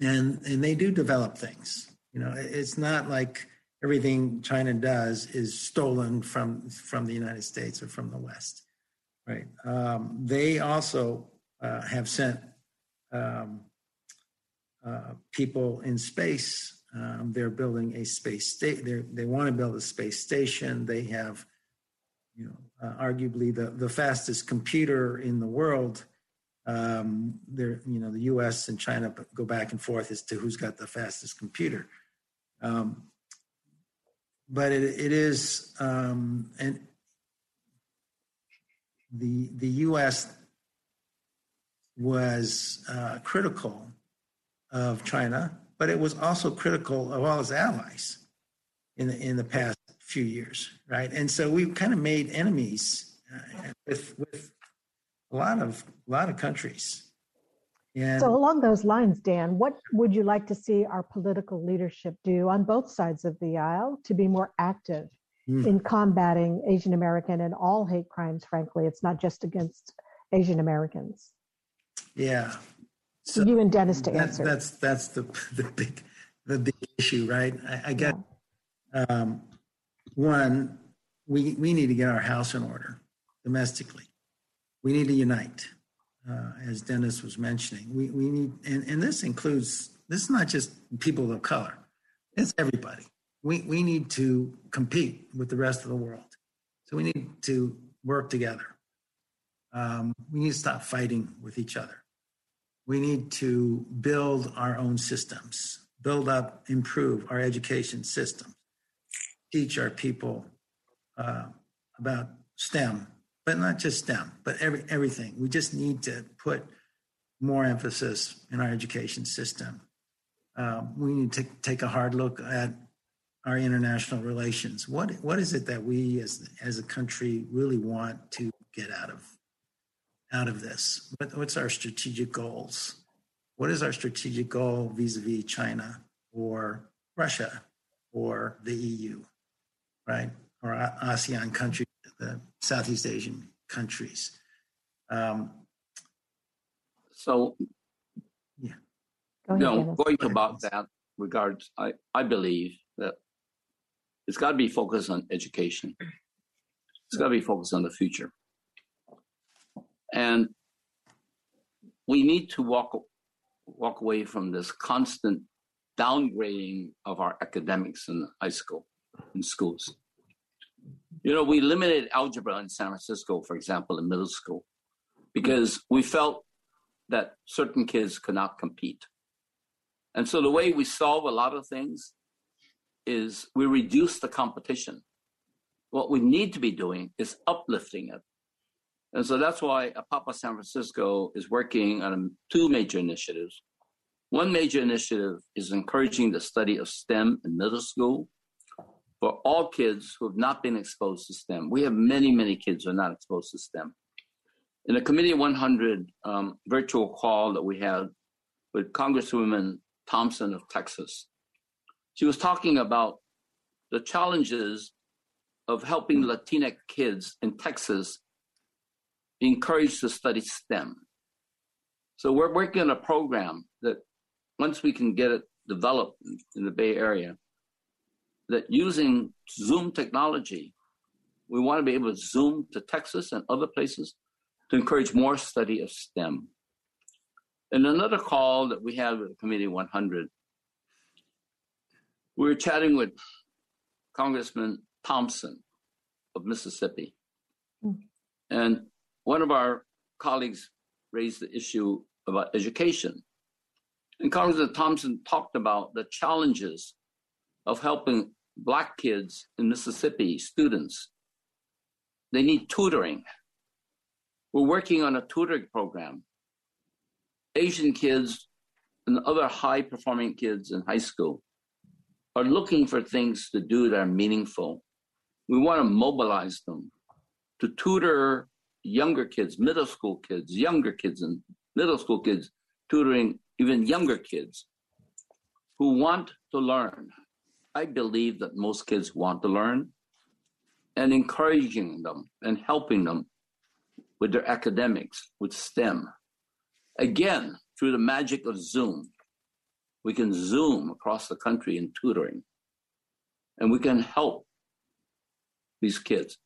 and and they do develop things. You know, it's not like everything China does is stolen from from the United States or from the West, right? Um, they also uh, have sent um, uh, people in space. Um, they're building a space state. They want to build a space station. They have, you know, uh, arguably the the fastest computer in the world. Um, there, you know, the U.S. and China go back and forth as to who's got the fastest computer. Um, but it, it is um, and the the U.S. was uh, critical of China, but it was also critical of all its allies in the in the past few years, right? And so we kind of made enemies uh, with with a lot of a lot of countries. And so, along those lines, Dan, what would you like to see our political leadership do on both sides of the aisle to be more active mm. in combating Asian American and all hate crimes? Frankly, it's not just against Asian Americans. Yeah. So you and Dennis to that, answer. That's that's the the big the big issue, right? I, I get yeah. um, one. We we need to get our house in order domestically. We need to unite uh, as Dennis was mentioning. We, we need, and, and this includes, this is not just people of color, it's everybody. We, we need to compete with the rest of the world. So we need to work together. Um, we need to stop fighting with each other. We need to build our own systems, build up, improve our education systems, teach our people uh, about STEM, but not just STEM, but every, everything. We just need to put more emphasis in our education system. Um, we need to take a hard look at our international relations. What what is it that we as as a country really want to get out of out of this? What, what's our strategic goals? What is our strategic goal vis-a-vis China or Russia or the EU, right? Or ASEAN countries the Southeast Asian countries. Um, so, yeah. Go ahead, no, going about that regards, I, I believe that it's got to be focused on education. It's got to be focused on the future. And we need to walk walk away from this constant downgrading of our academics in high school. in schools. You know, we limited algebra in San Francisco, for example, in middle school, because we felt that certain kids could not compete. And so the way we solve a lot of things is we reduce the competition. What we need to be doing is uplifting it. And so that's why APAPA San Francisco is working on two major initiatives. One major initiative is encouraging the study of STEM in middle school for all kids who have not been exposed to STEM. We have many, many kids who are not exposed to STEM. In a Committee 100 um, virtual call that we had with Congresswoman Thompson of Texas, she was talking about the challenges of helping Latinx kids in Texas be encouraged to study STEM. So we're working on a program that once we can get it developed in the Bay Area, that using Zoom technology, we want to be able to Zoom to Texas and other places to encourage more study of STEM. In another call that we had with Committee 100, we were chatting with Congressman Thompson of Mississippi. Mm. And one of our colleagues raised the issue about education. And Congressman Thompson talked about the challenges of helping Black kids in Mississippi, students. They need tutoring. We're working on a tutoring program. Asian kids and other high performing kids in high school are looking for things to do that are meaningful. We want to mobilize them to tutor younger kids, middle school kids, younger kids, and middle school kids, tutoring even younger kids who want to learn. I believe that most kids want to learn and encouraging them and helping them with their academics, with STEM. Again, through the magic of Zoom, we can Zoom across the country in tutoring and we can help these kids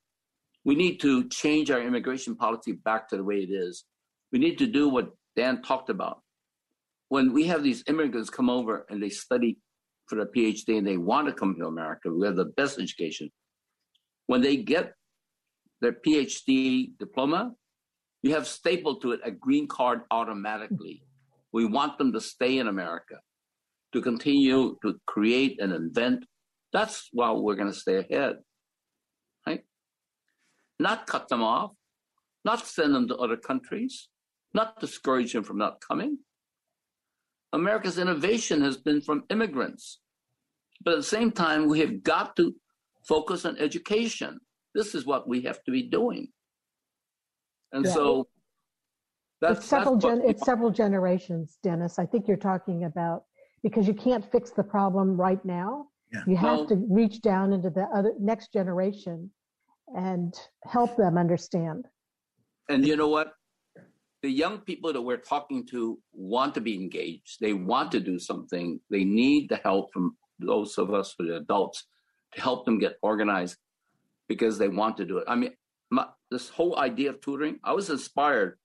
we need to change our immigration policy back to the way it is. We need to do what Dan talked about. When we have these immigrants come over and they study for a PhD and they want to come to America, we have the best education. When they get their PhD diploma, you have stapled to it a green card automatically. We want them to stay in America, to continue to create and invent. That's why we're going to stay ahead right? not cut them off, not send them to other countries, not discourage them from not coming. America's innovation has been from immigrants. But at the same time, we have got to focus on education. This is what we have to be doing. And yeah. so that's it's several, that's gen- it's several generations, Dennis. I think you're talking about because you can't fix the problem right now. Yeah. You have no. to reach down into the other next generation and help them understand. And you know what? The young people that we're talking to want to be engaged. They want to do something. They need the help from those of us who are adults to help them get organized because they want to do it. I mean, my, this whole idea of tutoring, I was inspired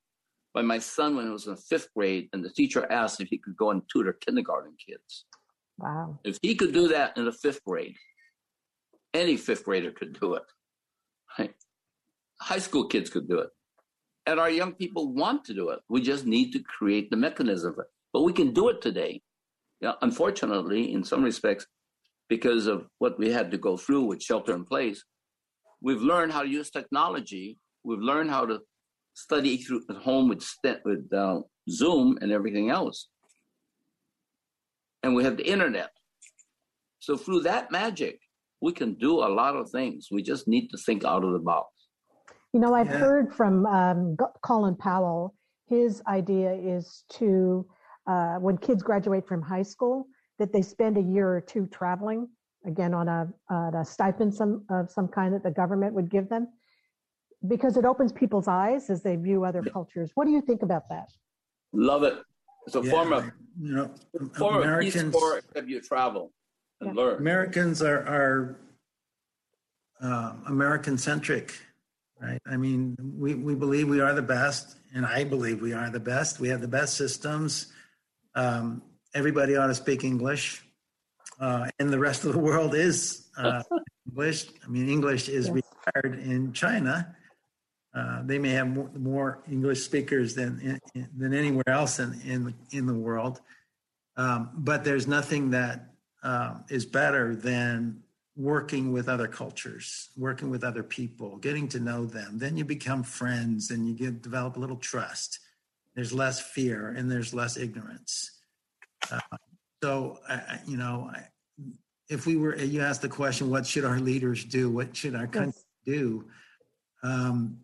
by my son when he was in fifth grade, and the teacher asked if he could go and tutor kindergarten kids. Wow. If he could do that in the fifth grade, any fifth grader could do it. Right? High school kids could do it. And our young people want to do it. We just need to create the mechanism. But we can do it today. Yeah, unfortunately, in some respects, because of what we had to go through with shelter in place, we've learned how to use technology. We've learned how to study through at home with with uh, Zoom and everything else. And we have the internet. So through that magic, we can do a lot of things. We just need to think out of the box. You know, I've yeah. heard from um, Colin Powell. His idea is to, uh, when kids graduate from high school, that they spend a year or two traveling, again on a, uh, a stipend some, of some kind that the government would give them, because it opens people's eyes as they view other yeah. cultures. What do you think about that? Love it. It's a yeah, form of, you know, form Americans, of peace corps if you travel and yeah. learn. Americans are are uh, American centric, right? I mean, we we believe we are the best, and I believe we are the best. We have the best systems. Um, everybody ought to speak English, uh, and the rest of the world is uh, English. I mean, English is yes. required in China. Uh, they may have more, more English speakers than than anywhere else in in, in the world, um, but there's nothing that uh, is better than working with other cultures, working with other people, getting to know them. Then you become friends, and you get develop a little trust. There's less fear, and there's less ignorance. Uh, so, I, you know, if we were, you asked the question, what should our leaders do? What should our country yes. do? Um,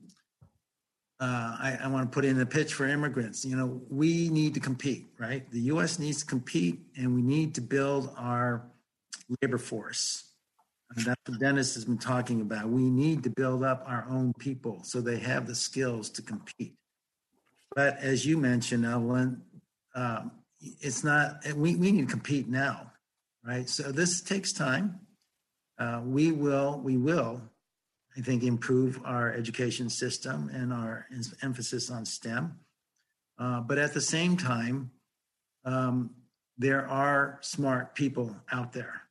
uh, I, I want to put in a pitch for immigrants. You know, we need to compete, right? The U.S. needs to compete, and we need to build our labor force. And that's what Dennis has been talking about. We need to build up our own people so they have the skills to compete. But as you mentioned, Evelyn, um, it's not. We we need to compete now, right? So this takes time. Uh, we will. We will I think, improve our education system and our emphasis on STEM. Uh, but at the same time, um, there are smart people out there,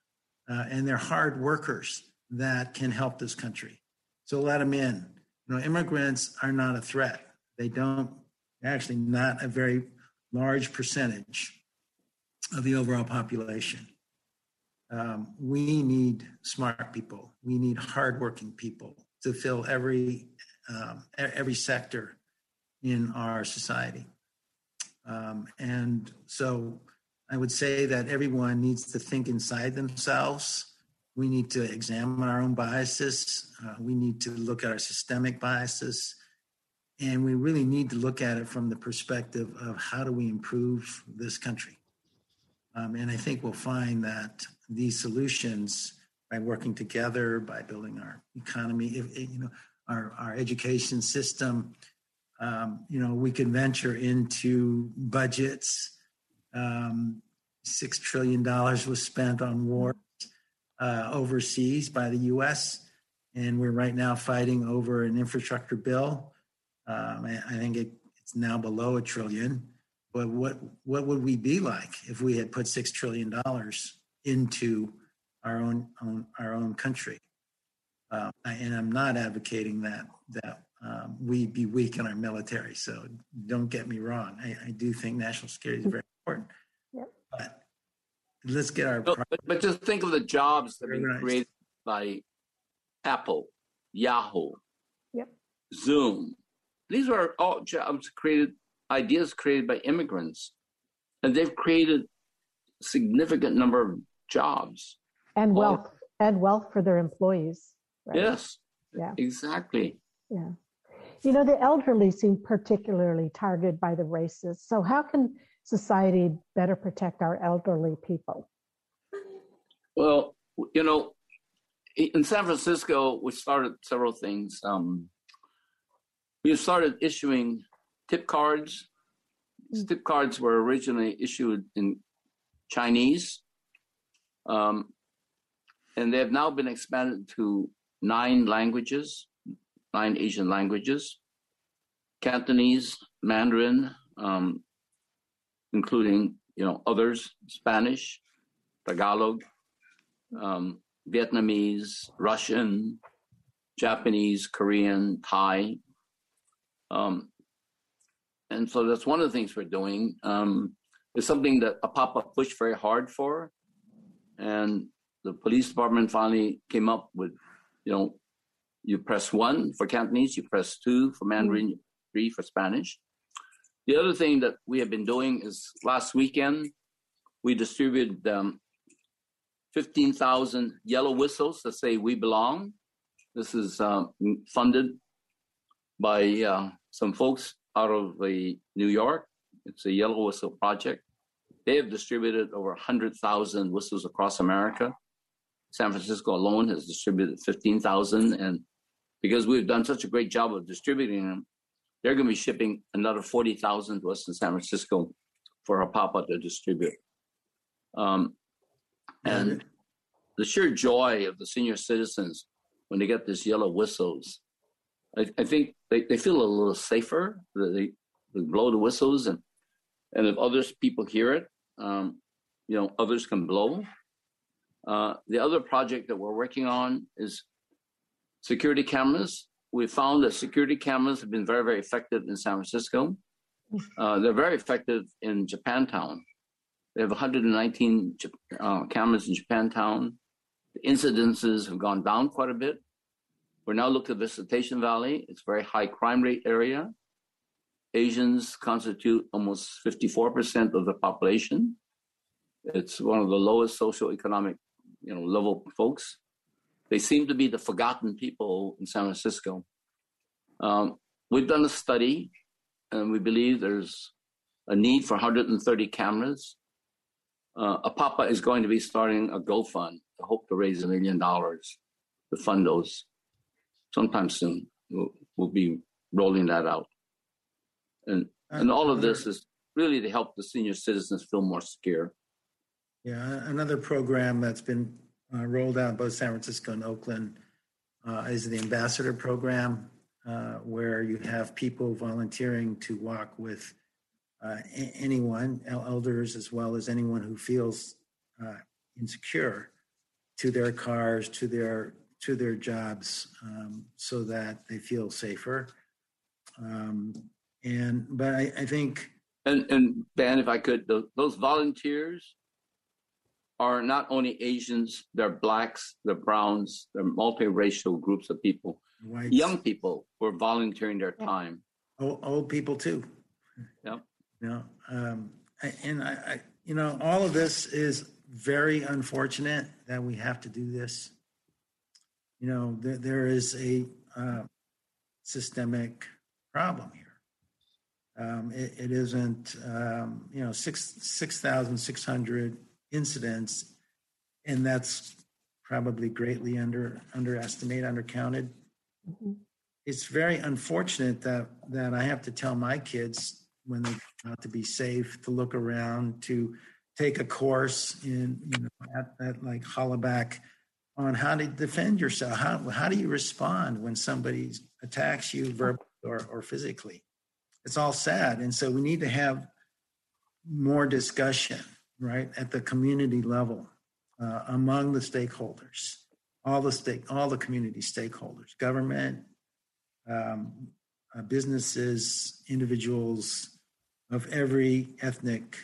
uh, and they're hard workers that can help this country. So let them in. You know, immigrants are not a threat. They don't actually not a very large percentage of the overall population. Um, we need smart people. We need hardworking people to fill every um, every sector in our society. Um, and so, I would say that everyone needs to think inside themselves. We need to examine our own biases. Uh, we need to look at our systemic biases. And we really need to look at it from the perspective of how do we improve this country. Um, and I think we'll find that these solutions, by working together, by building our economy, if, you know, our, our education system, um, you know, we can venture into budgets. Um, Six trillion dollars was spent on war uh, overseas by the U.S., and we're right now fighting over an infrastructure bill. Um, I think it, it's now below a trillion. But what what would we be like if we had put six trillion dollars into our own, own our own country? Uh, and I'm not advocating that that um, we be weak in our military. So don't get me wrong. I, I do think national security is very important. Yep. But let's get our. but, but, just think of the jobs that are being created by Apple, Yahoo, yep. Zoom. These are all jobs created ideas created by immigrants, and they've created significant number of jobs and wealth and wealth for their employees. Right? Yes. Yeah. Exactly. Yeah. You know, the elderly seem particularly targeted by the races. So, how can society better protect our elderly people? Well, you know, in San Francisco, we started several things. Um, we started issuing tip cards. Mm. Tip cards were originally issued in Chinese, um, and they have now been expanded to nine languages, nine Asian languages, Cantonese, Mandarin, um, including you know others, Spanish, Tagalog, um, Vietnamese, Russian, Japanese, Korean, Thai. Um, and so that's one of the things we're doing. Um, it's something that APAPA pushed very hard for, and the police department finally came up with, you know, you press one for Cantonese, you press two for Mandarin, three for Spanish. The other thing that we have been doing is last weekend we distributed um, 15,000 yellow whistles that say "We belong." This is um, funded by uh, some folks out of the New York. It's a yellow whistle project. They have distributed over 100,000 whistles across America. San Francisco alone has distributed 15,000. And because we've done such a great job of distributing them, they're going to be shipping another 40,000 to us in San Francisco for APAPA to distribute. Um, and the sheer joy of the senior citizens when they get these yellow whistles I, I think they, they feel a little safer. They, they blow the whistles, and and if others people hear it, um, you know, others can blow. Uh, the other project that we're working on is security cameras. We found that security cameras have been very, very effective in San Francisco. Uh, they're very effective in Japantown. They have 119 uh, cameras in Japantown. The incidences have gone down quite a bit. We're now looking at Visitation Valley. It's a very high crime rate area. Asians constitute almost 54% of the population. It's one of the lowest socioeconomic, you know, level folks. They seem to be the forgotten people in San Francisco. Um, we've done a study, and we believe there's a need for 130 cameras. Uh, APAPA is going to be starting a GoFund to hope to raise a million dollars to fund those sometime soon. We'll, we'll be rolling that out. And, and all of this is really to help the senior citizens feel more secure. Yeah, another program that's been uh, rolled out both San Francisco and Oakland uh, is the Ambassador Program, uh, where you have people volunteering to walk with uh, anyone, elders as well as anyone who feels uh, insecure, to their cars, to their to their jobs, um, so that they feel safer. Um, and but I, I think And and Dan, if I could, tho- those volunteers are not only Asians, they're blacks, they're browns, they're multiracial groups of people. whites, Young people who are volunteering their time. old, old people too. Yep. Know, um, and I, I, you know, all of this is very unfortunate that we have to do this. You know, there, there is a uh, systemic problem here. Um, it, it isn't, um, you know, six six thousand six hundred incidents, and that's probably greatly under underestimated, undercounted. Mhm. It's very unfortunate that that I have to tell my kids when they go out to be safe, to look around, to take a course in you know at, at like Hollaback on how to defend yourself. How how do you respond when somebody attacks you verbally or, or physically? It's all sad, and so we need to have more discussion, right, at the community level uh, among the stakeholders, all the stake, all the community stakeholders, government, um, uh, businesses, individuals of every ethnic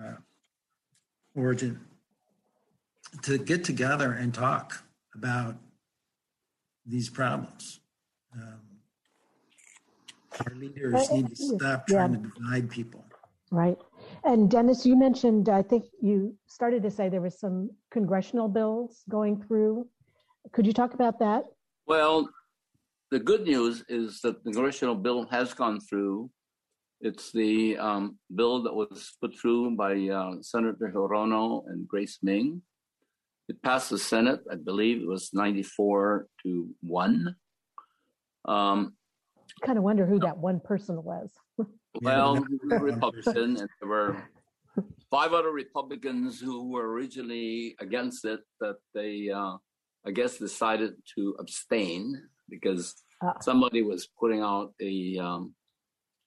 uh, origin to get together and talk about these problems. Um, our leaders need to stop trying to divide people. Right. And Dennis, you mentioned, I think you started to say there was some congressional bills going through. Could you talk about that? Well, the good news is that the congressional bill has gone through. It's the um, bill that was put through by uh, Senator Hirono and Grace Meng. It passed the Senate, I believe it was 94 to 1. Um, Kind of wonder who that one person was. Well, Yeah, he was Republican, and there were five other Republicans who were originally against it, that they, uh, I guess, decided to abstain because Ah. somebody was putting out a um,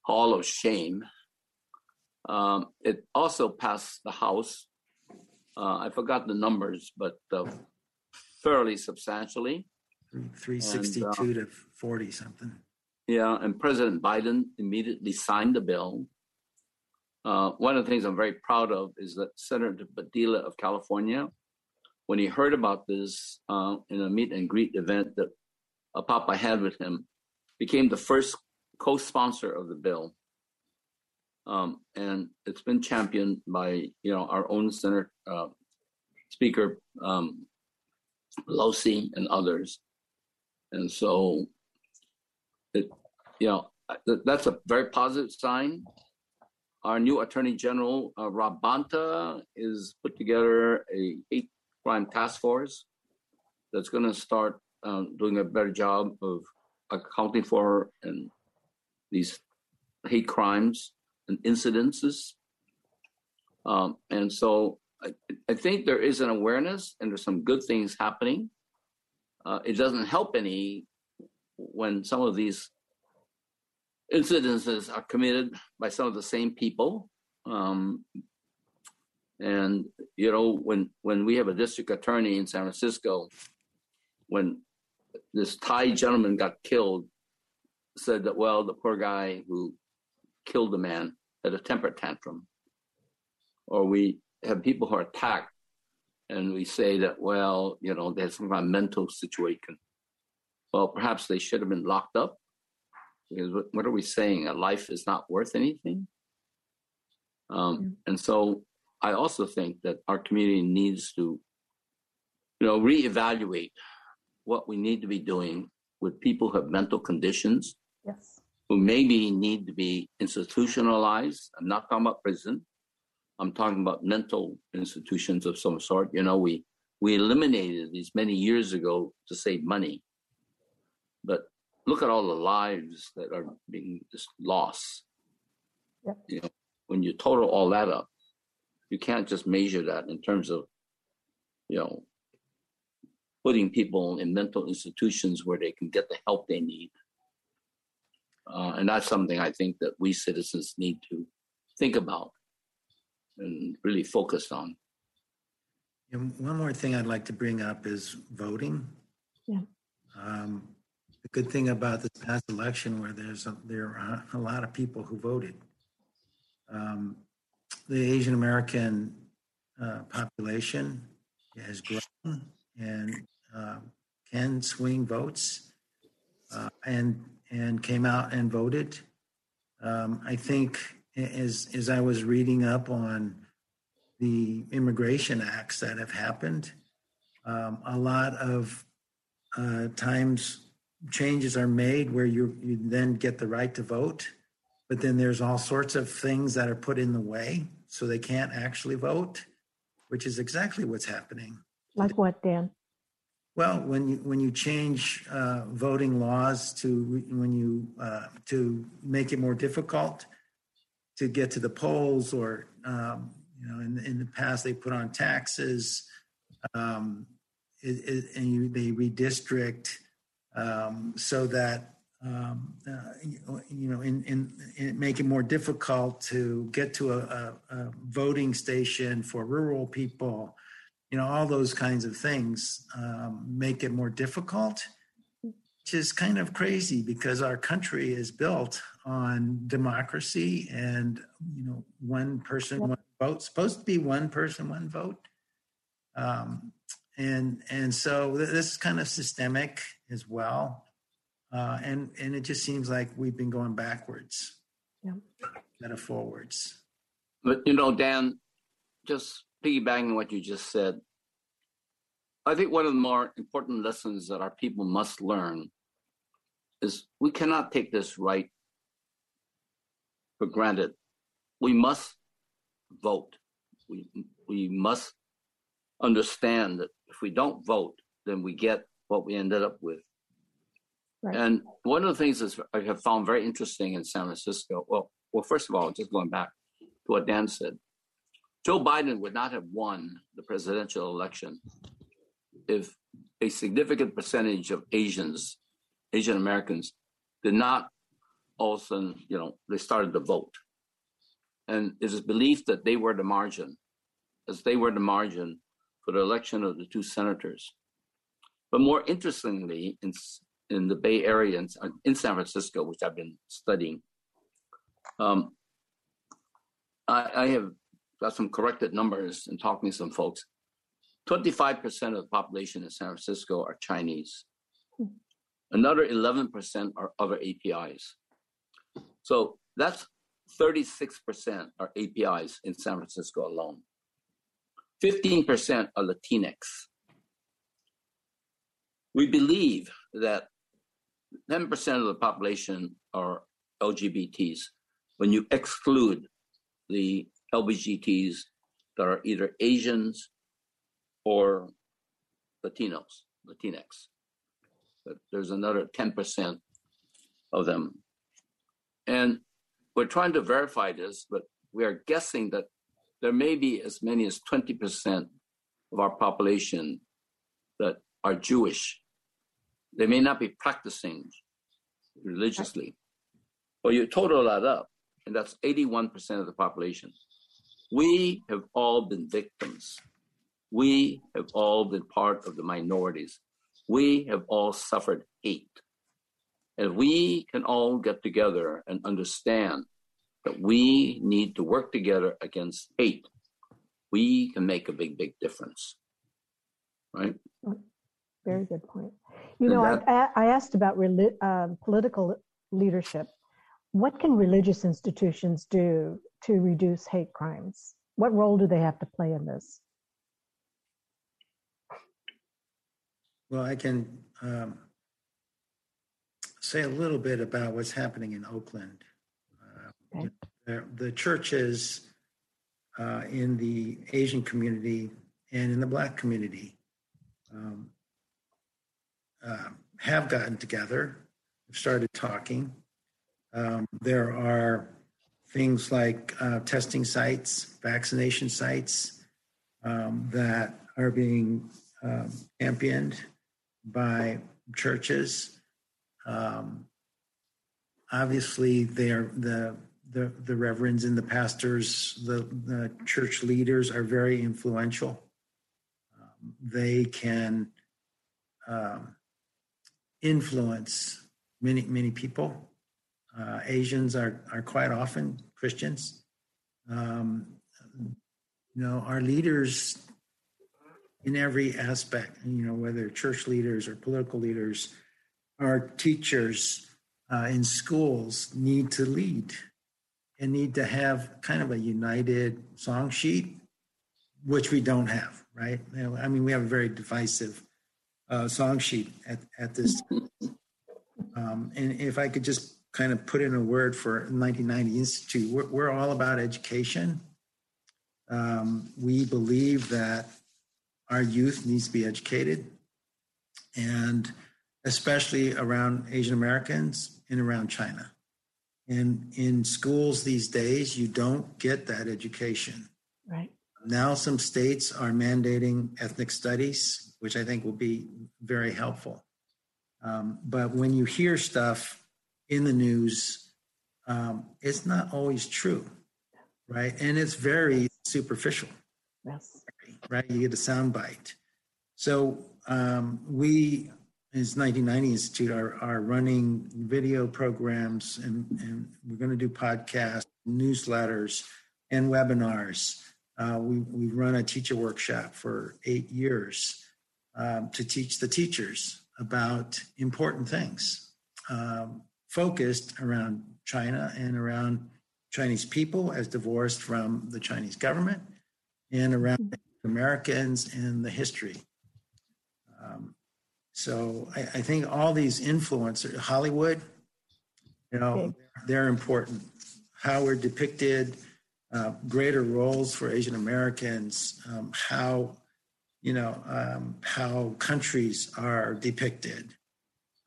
hall of shame. Um, it also passed the House. Uh, I forgot the numbers, but uh, fairly substantially. 362 to 40 something. Yeah, and President Biden immediately signed the bill. Uh, one of the things I'm very proud of is that Senator Padilla of California, when he heard about this uh, in a meet and greet event that uh, Papa had with him, became the first co-sponsor of the bill. Um, and it's been championed by you know our own Senate uh, Speaker um, Pelosi and others. And so it, you know, th- that's a very positive sign. Our new Attorney General, uh, Rob Bonta, is put together a hate crime task force that's going to start um, doing a better job of accounting for and these hate crimes and incidences. Um, and so I, I think there is an awareness and there's some good things happening. Uh, it doesn't help any when some of these incidences are committed by some of the same people. Um, And you know, when when we have a district attorney in San Francisco, when this Thai gentleman got killed, said that well, the poor guy who killed the man had a temper tantrum. Or we have people who are attacked and we say that, well, you know, there's some kind of mental situation. Well, perhaps they should have been locked up. Because what, are we saying? A life is not worth anything? Um. And so I also think that our community needs to, you know, reevaluate what we need to be doing with people who have mental conditions. Yes. Who maybe need to be institutionalized. I'm not talking about prison. I'm talking about mental institutions of some sort. You know, we we eliminated these many years ago to save money, but look at all the lives that are being just lost. Yep. You know, when you total all that up, you can't just measure that in terms of, you know, putting people in mental institutions where they can get the help they need. Uh, and that's something I think that we citizens need to think about and really focus on. And one more thing I'd like to bring up is voting. Yeah. Um, the good thing about this past election, where there's a, there are a lot of people who voted, um, the Asian American uh, population has grown and uh, can swing votes, uh, and and came out and voted. Um, I think as as I was reading up on the immigration acts that have happened, um, a lot of uh, times changes are made where you you then get the right to vote, but then there's all sorts of things that are put in the way so they can't actually vote, which is exactly what's happening. Like what, Dan? Well, when you when you change uh, voting laws to when you uh, to make it more difficult to get to the polls, or um, you know, in, in the past they put on taxes, um, it, it, and you, they redistrict um, so that um, uh, you know, in, in, in, make it more difficult to get to a, a, a, voting station for rural people. You know, all those kinds of things um, make it more difficult, which is kind of crazy because our country is built on democracy and you know, one person, one vote. Supposed to be one person, one vote. Um, and and so this is kind of systemic as well. Uh, and and it just seems like we've been going backwards. Yeah. Instead of forwards. But you know dan just piggybacking what you just said i think one of the more important lessons that our people must learn is we cannot take this right for granted. We must vote. We we must understand that if we don't vote, then we get what we ended up with. Right. And one of the things that I have found very interesting in San Francisco, well, well, first of all, just going back to what Dan said, Joe Biden would not have won the presidential election if a significant percentage of Asians, Asian Americans, did not all of a sudden, you know, they started to vote. And it is believed that they were the margin. As they were the margin, for the election of the two senators. But more interestingly, in, in the Bay Area, in, in San Francisco, which I've been studying, um, I, I have got some corrected numbers and talking to some folks. 25% of the population in San Francisco are Chinese. Another 11% are other APIs. So that's 36% are APIs in San Francisco alone. 15% are Latinx. We believe that 10% of the population are LGBTs when you exclude the LGBTs that are either Asians or Latinos, Latinx. But there's another 10% of them. And we're trying to verify this, but we are guessing that there may be as many as 20% of our population that are Jewish. They may not be practicing religiously. Well, you total that up, and that's 81% of the population. We have all been victims. We have all been part of the minorities. We have all suffered hate. And we can all get together and understand that we need to work together against hate. We can make a big, big difference. Right? Very good point. You know, that, I, I, asked about um, political leadership. What can religious institutions do to reduce hate crimes? What role do they have to play in this? Well, I can um, say a little bit about what's happening in Oakland. Okay. the, the, churches uh, in the Asian community and in the Black community um, uh, have gotten together, have started talking. Um, there are things like uh, testing sites, vaccination sites um, that are being um, championed by churches. Um, obviously, they're the the the reverends and the pastors, the, the church leaders are very influential. Um, they can um, influence many many people. Uh, Asians are are quite often Christians. Um, you know, our leaders in every aspect, you know, whether church leaders or political leaders, our teachers uh, in schools need to lead and need to have kind of a united song sheet, which we don't have, right? I mean, we have a very divisive uh, song sheet at, at this. Um, and if I could just kind of put in a word for 1990 Institute, we're, we're all about education. Um, we believe that our youth needs to be educated, and especially around Asian Americans and around China. And in schools these days, you don't get that education. Right. Now, some states are mandating ethnic studies, which I think will be very helpful. Um, but when you hear stuff in the news, um, it's not always true, right? And it's very superficial. Yes. Right? You get a sound bite. So um, we, as 1990 Institute, are, are running video programs and, and we're going to do podcasts, newsletters, and webinars. Uh, we, we've run a teacher workshop for eight years um, to teach the teachers about important things um, focused around China and around Chinese people as divorced from the Chinese government and around Americans and the history. Um, so I, I, think all these influencers, Hollywood, you know, they're important. How we're depicted, uh, greater roles for Asian Americans, um, how you know um, how countries are depicted.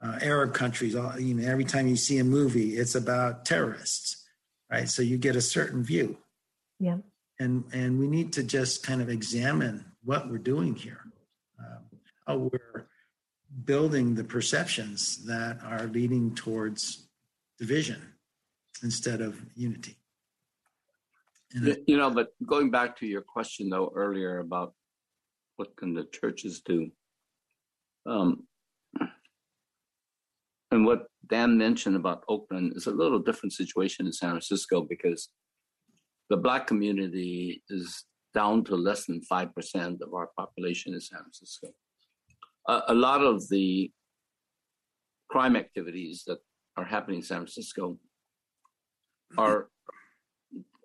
Uh, Arab countries, All, you know, every time you see a movie, it's about terrorists, right? So you get a certain view. Yeah and and we need to just kind of examine what we're doing here, uh, how we're building the perceptions that are leading towards division instead of unity. And you know, but going back to your question though earlier about what can the churches do, um, and what Dan mentioned about Oakland is a little different situation in San Francisco because the black community is down to less than 5% of our population in San Francisco. A lot of the crime activities that are happening in San Francisco are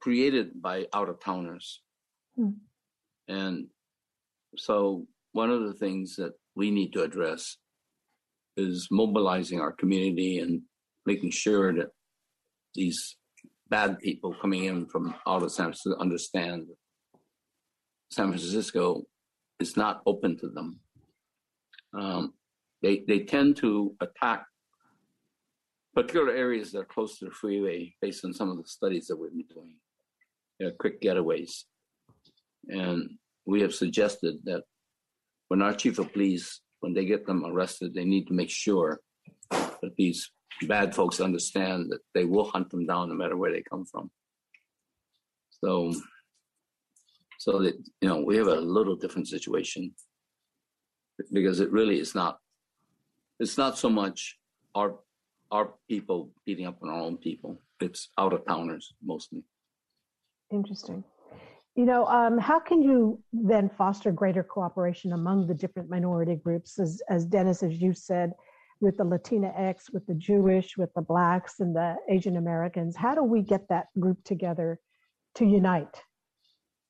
created by out of towners. Hmm. And so, one of the things that we need to address is mobilizing our community and making sure that these bad people coming in from out of San Francisco understand San Francisco is not open to them. Um, they they tend to attack particular areas that are close to the freeway based on some of the studies that we've been doing. They're quick getaways. And we have suggested that when our chief of police, when they get them arrested, they need to make sure that these bad folks understand that they will hunt them down no matter where they come from. So So that you know, we have a little different situation because it really is not. It's not so much our our people beating up on our own people. It's out of towners mostly. Interesting. You know, um, how can you then foster greater cooperation among the different minority groups, as, as Dennis, as you said, with the Latina X, with the Jewish, with the Blacks, and the Asian Americans? How do we get that group together to unite?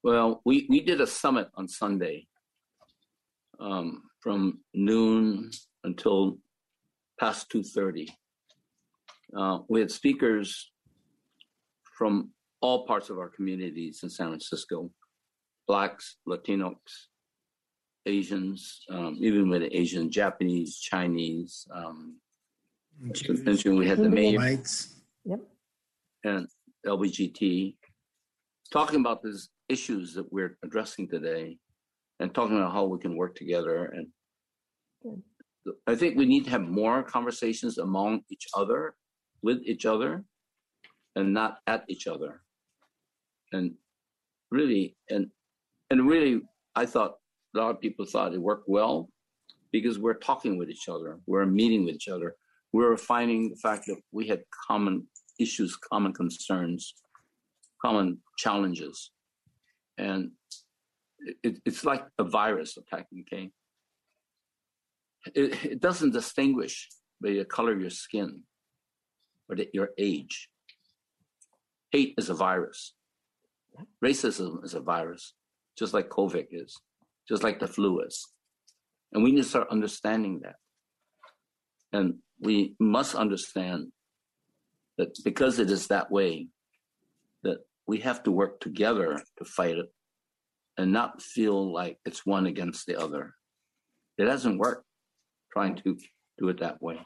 Well, we, we did a summit on Sunday um, from noon until past 2.30. Uh, we had speakers from all parts of our communities in San Francisco, blacks, Latinos, Asians, um, even with Asian, Japanese, Chinese. Um, mentioned we had the mayor Whites. Yep. and LBGT talking about these issues that we're addressing today and talking about how we can work together. And Good. I think we need to have more conversations among each other, with each other, and not at each other. And really, and and really, I thought a lot of people thought it worked well because we're talking with each other, we're meeting with each other, we're finding the fact that we had common issues, common concerns, common challenges, and it, it's like a virus attacking Cain. It, it doesn't distinguish by the color of your skin or the, your age. Hate is a virus. Racism is a virus, just like COVID is, just like the flu is. And we need to start understanding that. And we must understand that because it is that way, that we have to work together to fight it and not feel like it's one against the other. It doesn't work trying to do it that way.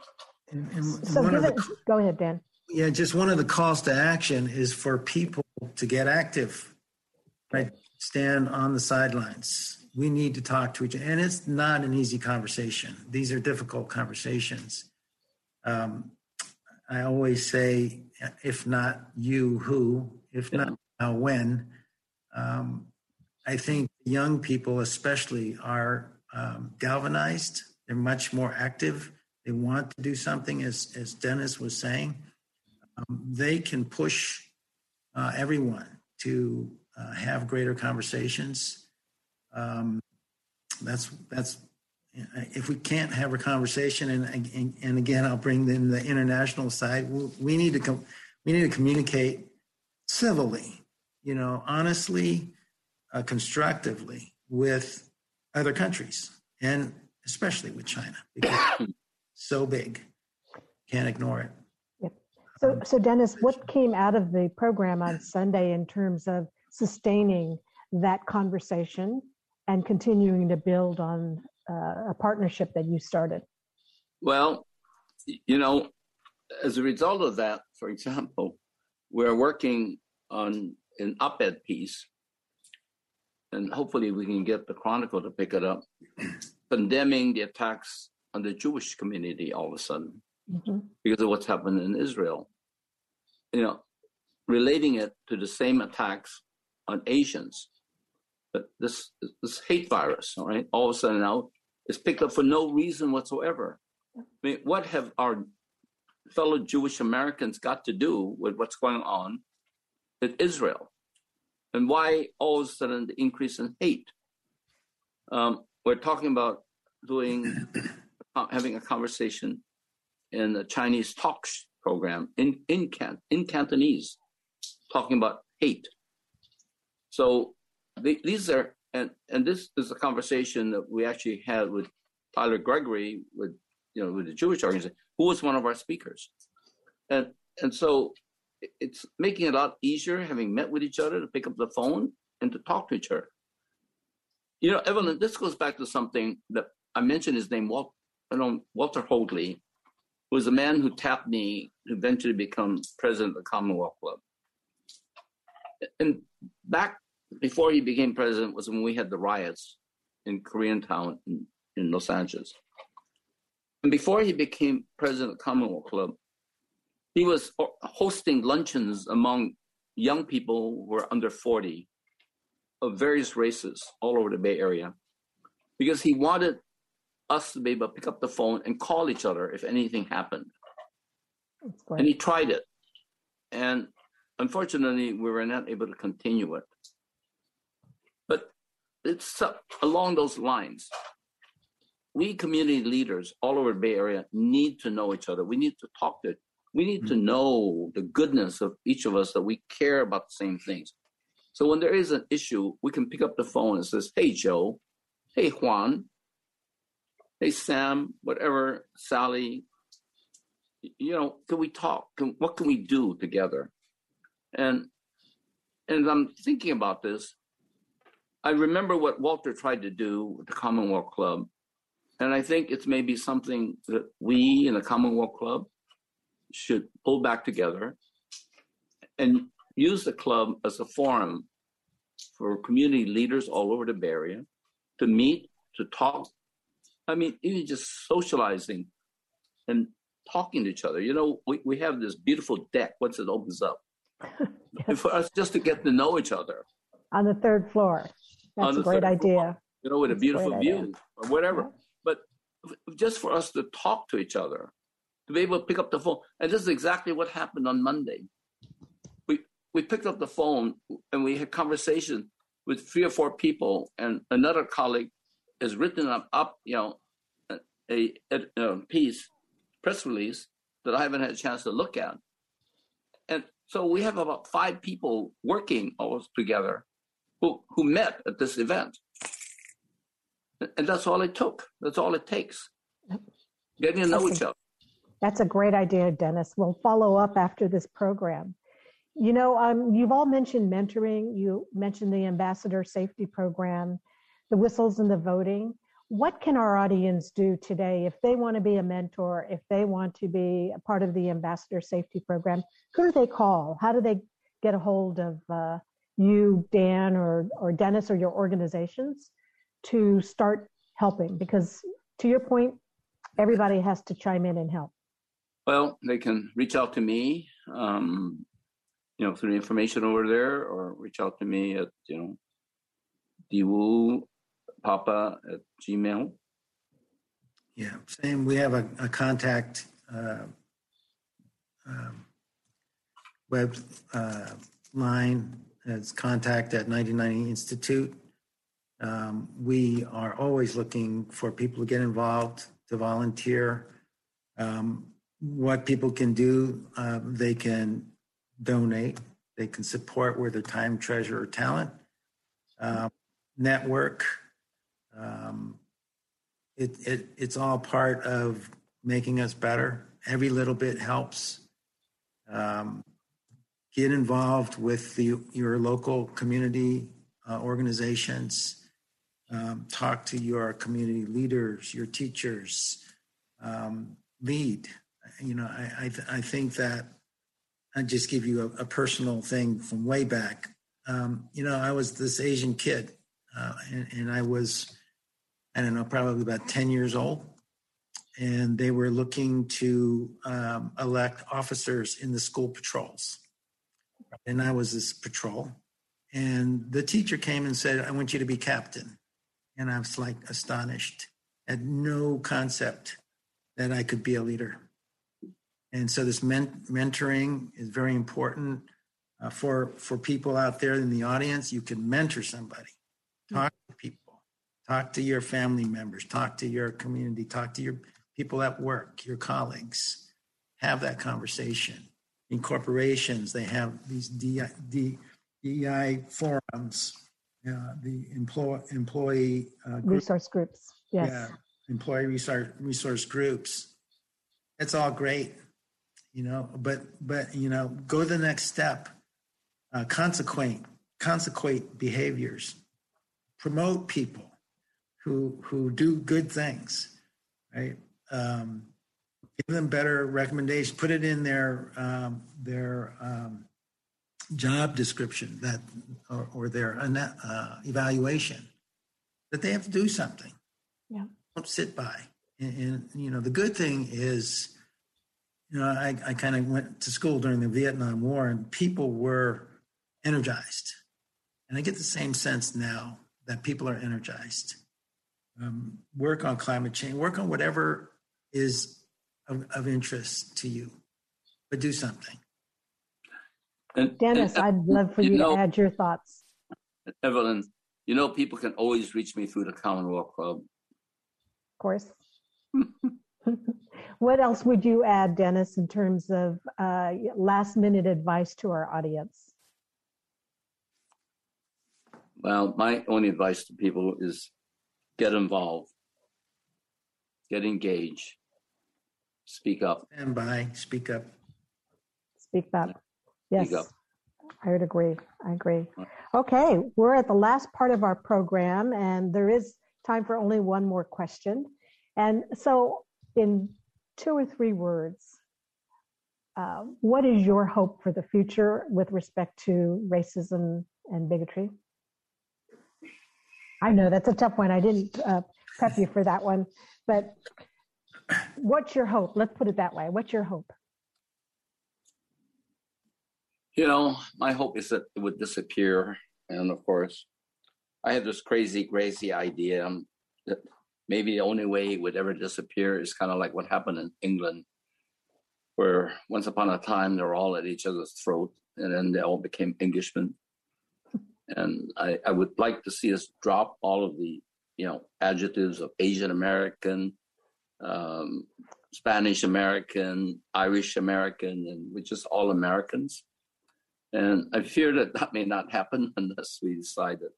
And, and So one of the, it, go ahead, Dan. yeah, just one of the calls to action is for people to get active, right? Stand on the sidelines. We need to talk to each other, and it's not an easy conversation. These are difficult conversations. Um, I always say, if not you, who? If not now, when? Um, I think young people, especially, are um, galvanized. They're much more active. They want to do something, as as Dennis was saying. Um, they can push uh, everyone to uh, have greater conversations. Um, that's that's if we can't have a conversation, and and, and again, I'll bring in the international side. We, we need to com- we need to communicate civilly, you know, honestly, uh, constructively with other countries, and especially with China, because so big, can't ignore it. So, so Dennis, what came out of the program on Sunday in terms of sustaining that conversation and continuing to build on uh, a partnership that you started? Well, you know, as a result of that, for example, we're working on an op ed piece, and hopefully we can get the Chronicle to pick it up, condemning the attacks on the Jewish community all of a sudden Mhm. because of what's happened in Israel. You know, relating it to the same attacks on Asians. But this this hate virus, all right, all of a sudden now is picked up for no reason whatsoever. I mean, what have our fellow Jewish Americans got to do with what's going on with Israel? And why all of a sudden the increase in hate? Um, we're talking about doing having a conversation in the Chinese talks program in in Can in Cantonese, talking about hate. So the, these are and and this is a conversation that we actually had with Tyler Gregory with you know with the Jewish organization, who was one of our speakers, and and so it's making it a lot easier having met with each other to pick up the phone and to talk to each other. You know, Evelyn, this goes back to something that I mentioned his name, Walt, I know, Walter Hoadley, who was the man who tapped me to eventually become president of the Commonwealth Club. And back before he became president was when we had the riots in Koreatown in, in Los Angeles. And before he became president of the Commonwealth Club, he was uh, hosting luncheons among young people who were under 40 of various races all over the Bay Area because he wanted us to be able to pick up the phone and call each other if anything happened. And he tried it. And unfortunately, we were not able to continue it. But it's along those lines. We community leaders all over the Bay Area need to know each other. We need to talk to we need to mm-hmm. know the goodness of each of us that we care about the same things. So when there is an issue, we can pick up the phone and says, "Hey Joe, hey Juan, hey Sam, whatever, Sally, you know, can we talk? Can, what can we do together?" And and I'm thinking about this. I remember what Walter tried to do with the Commonwealth Club, and I think it's maybe something that we in the Commonwealth Club should pull back together and use the club as a forum for community leaders all over the Bay Area to meet, to talk. I mean, even just socializing and talking to each other. You know, we, we have this beautiful deck once it opens up. yes. For us just to get to know each other. On the third floor. That's a great idea. Floor, you know, with That's a beautiful a view idea. or whatever. Yeah. But just for us to talk to each other, to be able to pick up the phone. And this is exactly what happened on Monday. We we picked up the phone and we had conversation with three or four people, and another colleague has written up, up you know, a, a, a piece, press release that I haven't had a chance to look at. And so we have about five people working all together who, who met at this event. And that's all it took. That's all it takes. Getting to know each other. That's a great idea, Dennis. We'll follow up after this program. You know, um, you've all mentioned mentoring. You mentioned the ambassador safety program, the whistles and the voting. What can our audience do today if they want to be a mentor, if they want to be a part of the ambassador safety program? Who do they call? How do they get a hold of uh, you, Dan, or, or Dennis, or your organizations to start helping? Because to your point, everybody has to chime in and help. Well, they can reach out to me, um, you know, through information over there, or reach out to me at, you know, diwu papa at gmail. Yeah, same. We have a, a contact uh, um, web uh, line. It's contact at 1990 Institute. Um, we are always looking for people to get involved, to volunteer. Um, what people can do, uh, they can donate, they can support where their time, treasure, or talent, uh, network. Um, it, it, it's all part of making us better. Every little bit helps. Um, get involved with the, your local community uh, organizations. Um, talk to your community leaders, your teachers. Um, lead you know, I I, th- I think that I just give you a, a, personal thing from way back. Um, you know, I was this Asian kid, uh, and, and, I was, I don't know, probably about ten years old, and they were looking to um, elect officers in the school patrols, and I was this patrol, and the teacher came and said, "I want you to be captain," and I was like astonished, had no concept that I could be a leader. And so this men- mentoring is very important uh, for for people out there in the audience. You can mentor somebody, talk to people, talk to your family members, talk to your community, talk to your people at work, your colleagues. Have that conversation. In corporations, they have these DI, DEI forums, uh, the employ, employee uh, group, resource groups. Yes. Yeah, employee resource resource groups. It's all great you know but but you know go the next step uh, consequent consequent behaviors. Promote people who who do good things right? Um, give them better recommendations. Put it in their um, their um, job description that or, or their uh, evaluation that they have to do something. Yeah. Don't sit by. And, and you know the good thing is you know, I, I kind of went to school during the Vietnam War, and people were energized. And I get the same sense now that people are energized. Um, work on climate change, work on whatever is of, of interest to you, but do something. And, Dennis, and, I'd love for you, you know, to add your thoughts. Evelyn, you know, people can always reach me through the Commonwealth Club. Of course. what else would you add, Dennis, in terms of uh, last minute advice to our audience? Well, my only advice to people is get involved, get engaged, speak up. Stand by, speak up. Speak up. Yes. Speak up. I would agree. I agree. Okay, we're at the last part of our program, and there is time for only one more question. And so, in two or three words, uh, what is your hope for the future with respect to racism and bigotry? I know that's a tough one. I didn't uh, prep you for that one, but what's your hope? Let's put it that way. What's your hope? You know, my hope is that it would disappear. And of course, I have this crazy, crazy idea that maybe the only way it would ever disappear is kind of like what happened in England, where once upon a time they were all at each other's throat and then they all became Englishmen. And I, I would like to see us drop all of the, you know, adjectives of Asian American, um, Spanish American, Irish American, and we're just all Americans. And I fear that that may not happen unless we decide that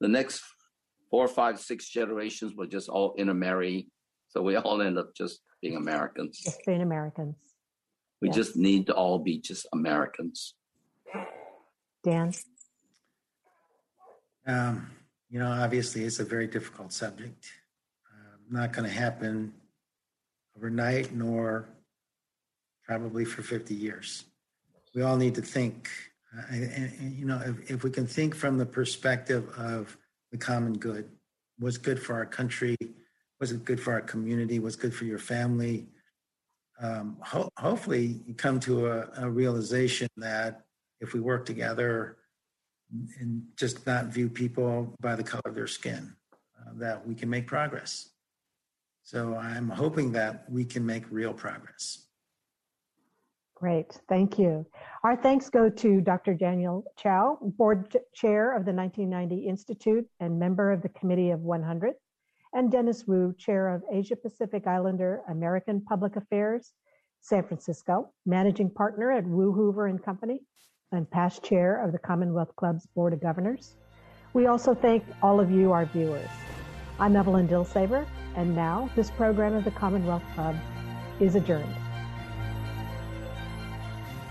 the next four, five, six generations were just all intermarry. So we all end up just being Americans. Just being Americans. We yes. just need to all be just Americans. Dan? Um, you know, obviously, it's a very difficult subject. Uh, not going to happen overnight, nor probably for 50 years. We all need to think, uh, and, and, you know, if, if we can think from the perspective of the common good, what's good for our country, what's good for our community, Was good for your family. Um, ho- hopefully, you come to a, a realization that if we work together, and just not view people by the color of their skin, uh, that we can make progress. So I'm hoping that we can make real progress. Great, thank you. Our thanks go to Dr. Daniel Chao, Board Chair of the 1990 Institute and member of the Committee of 100, and Dennis Wu, Chair of Asia Pacific Islander American Public Affairs, San Francisco, Managing Partner at Wu Hoover and Company, and past chair of the Commonwealth Club's Board of Governors. We also thank all of you, our viewers. I'm Evelyn Dilsaver, and now this program of the Commonwealth Club is adjourned.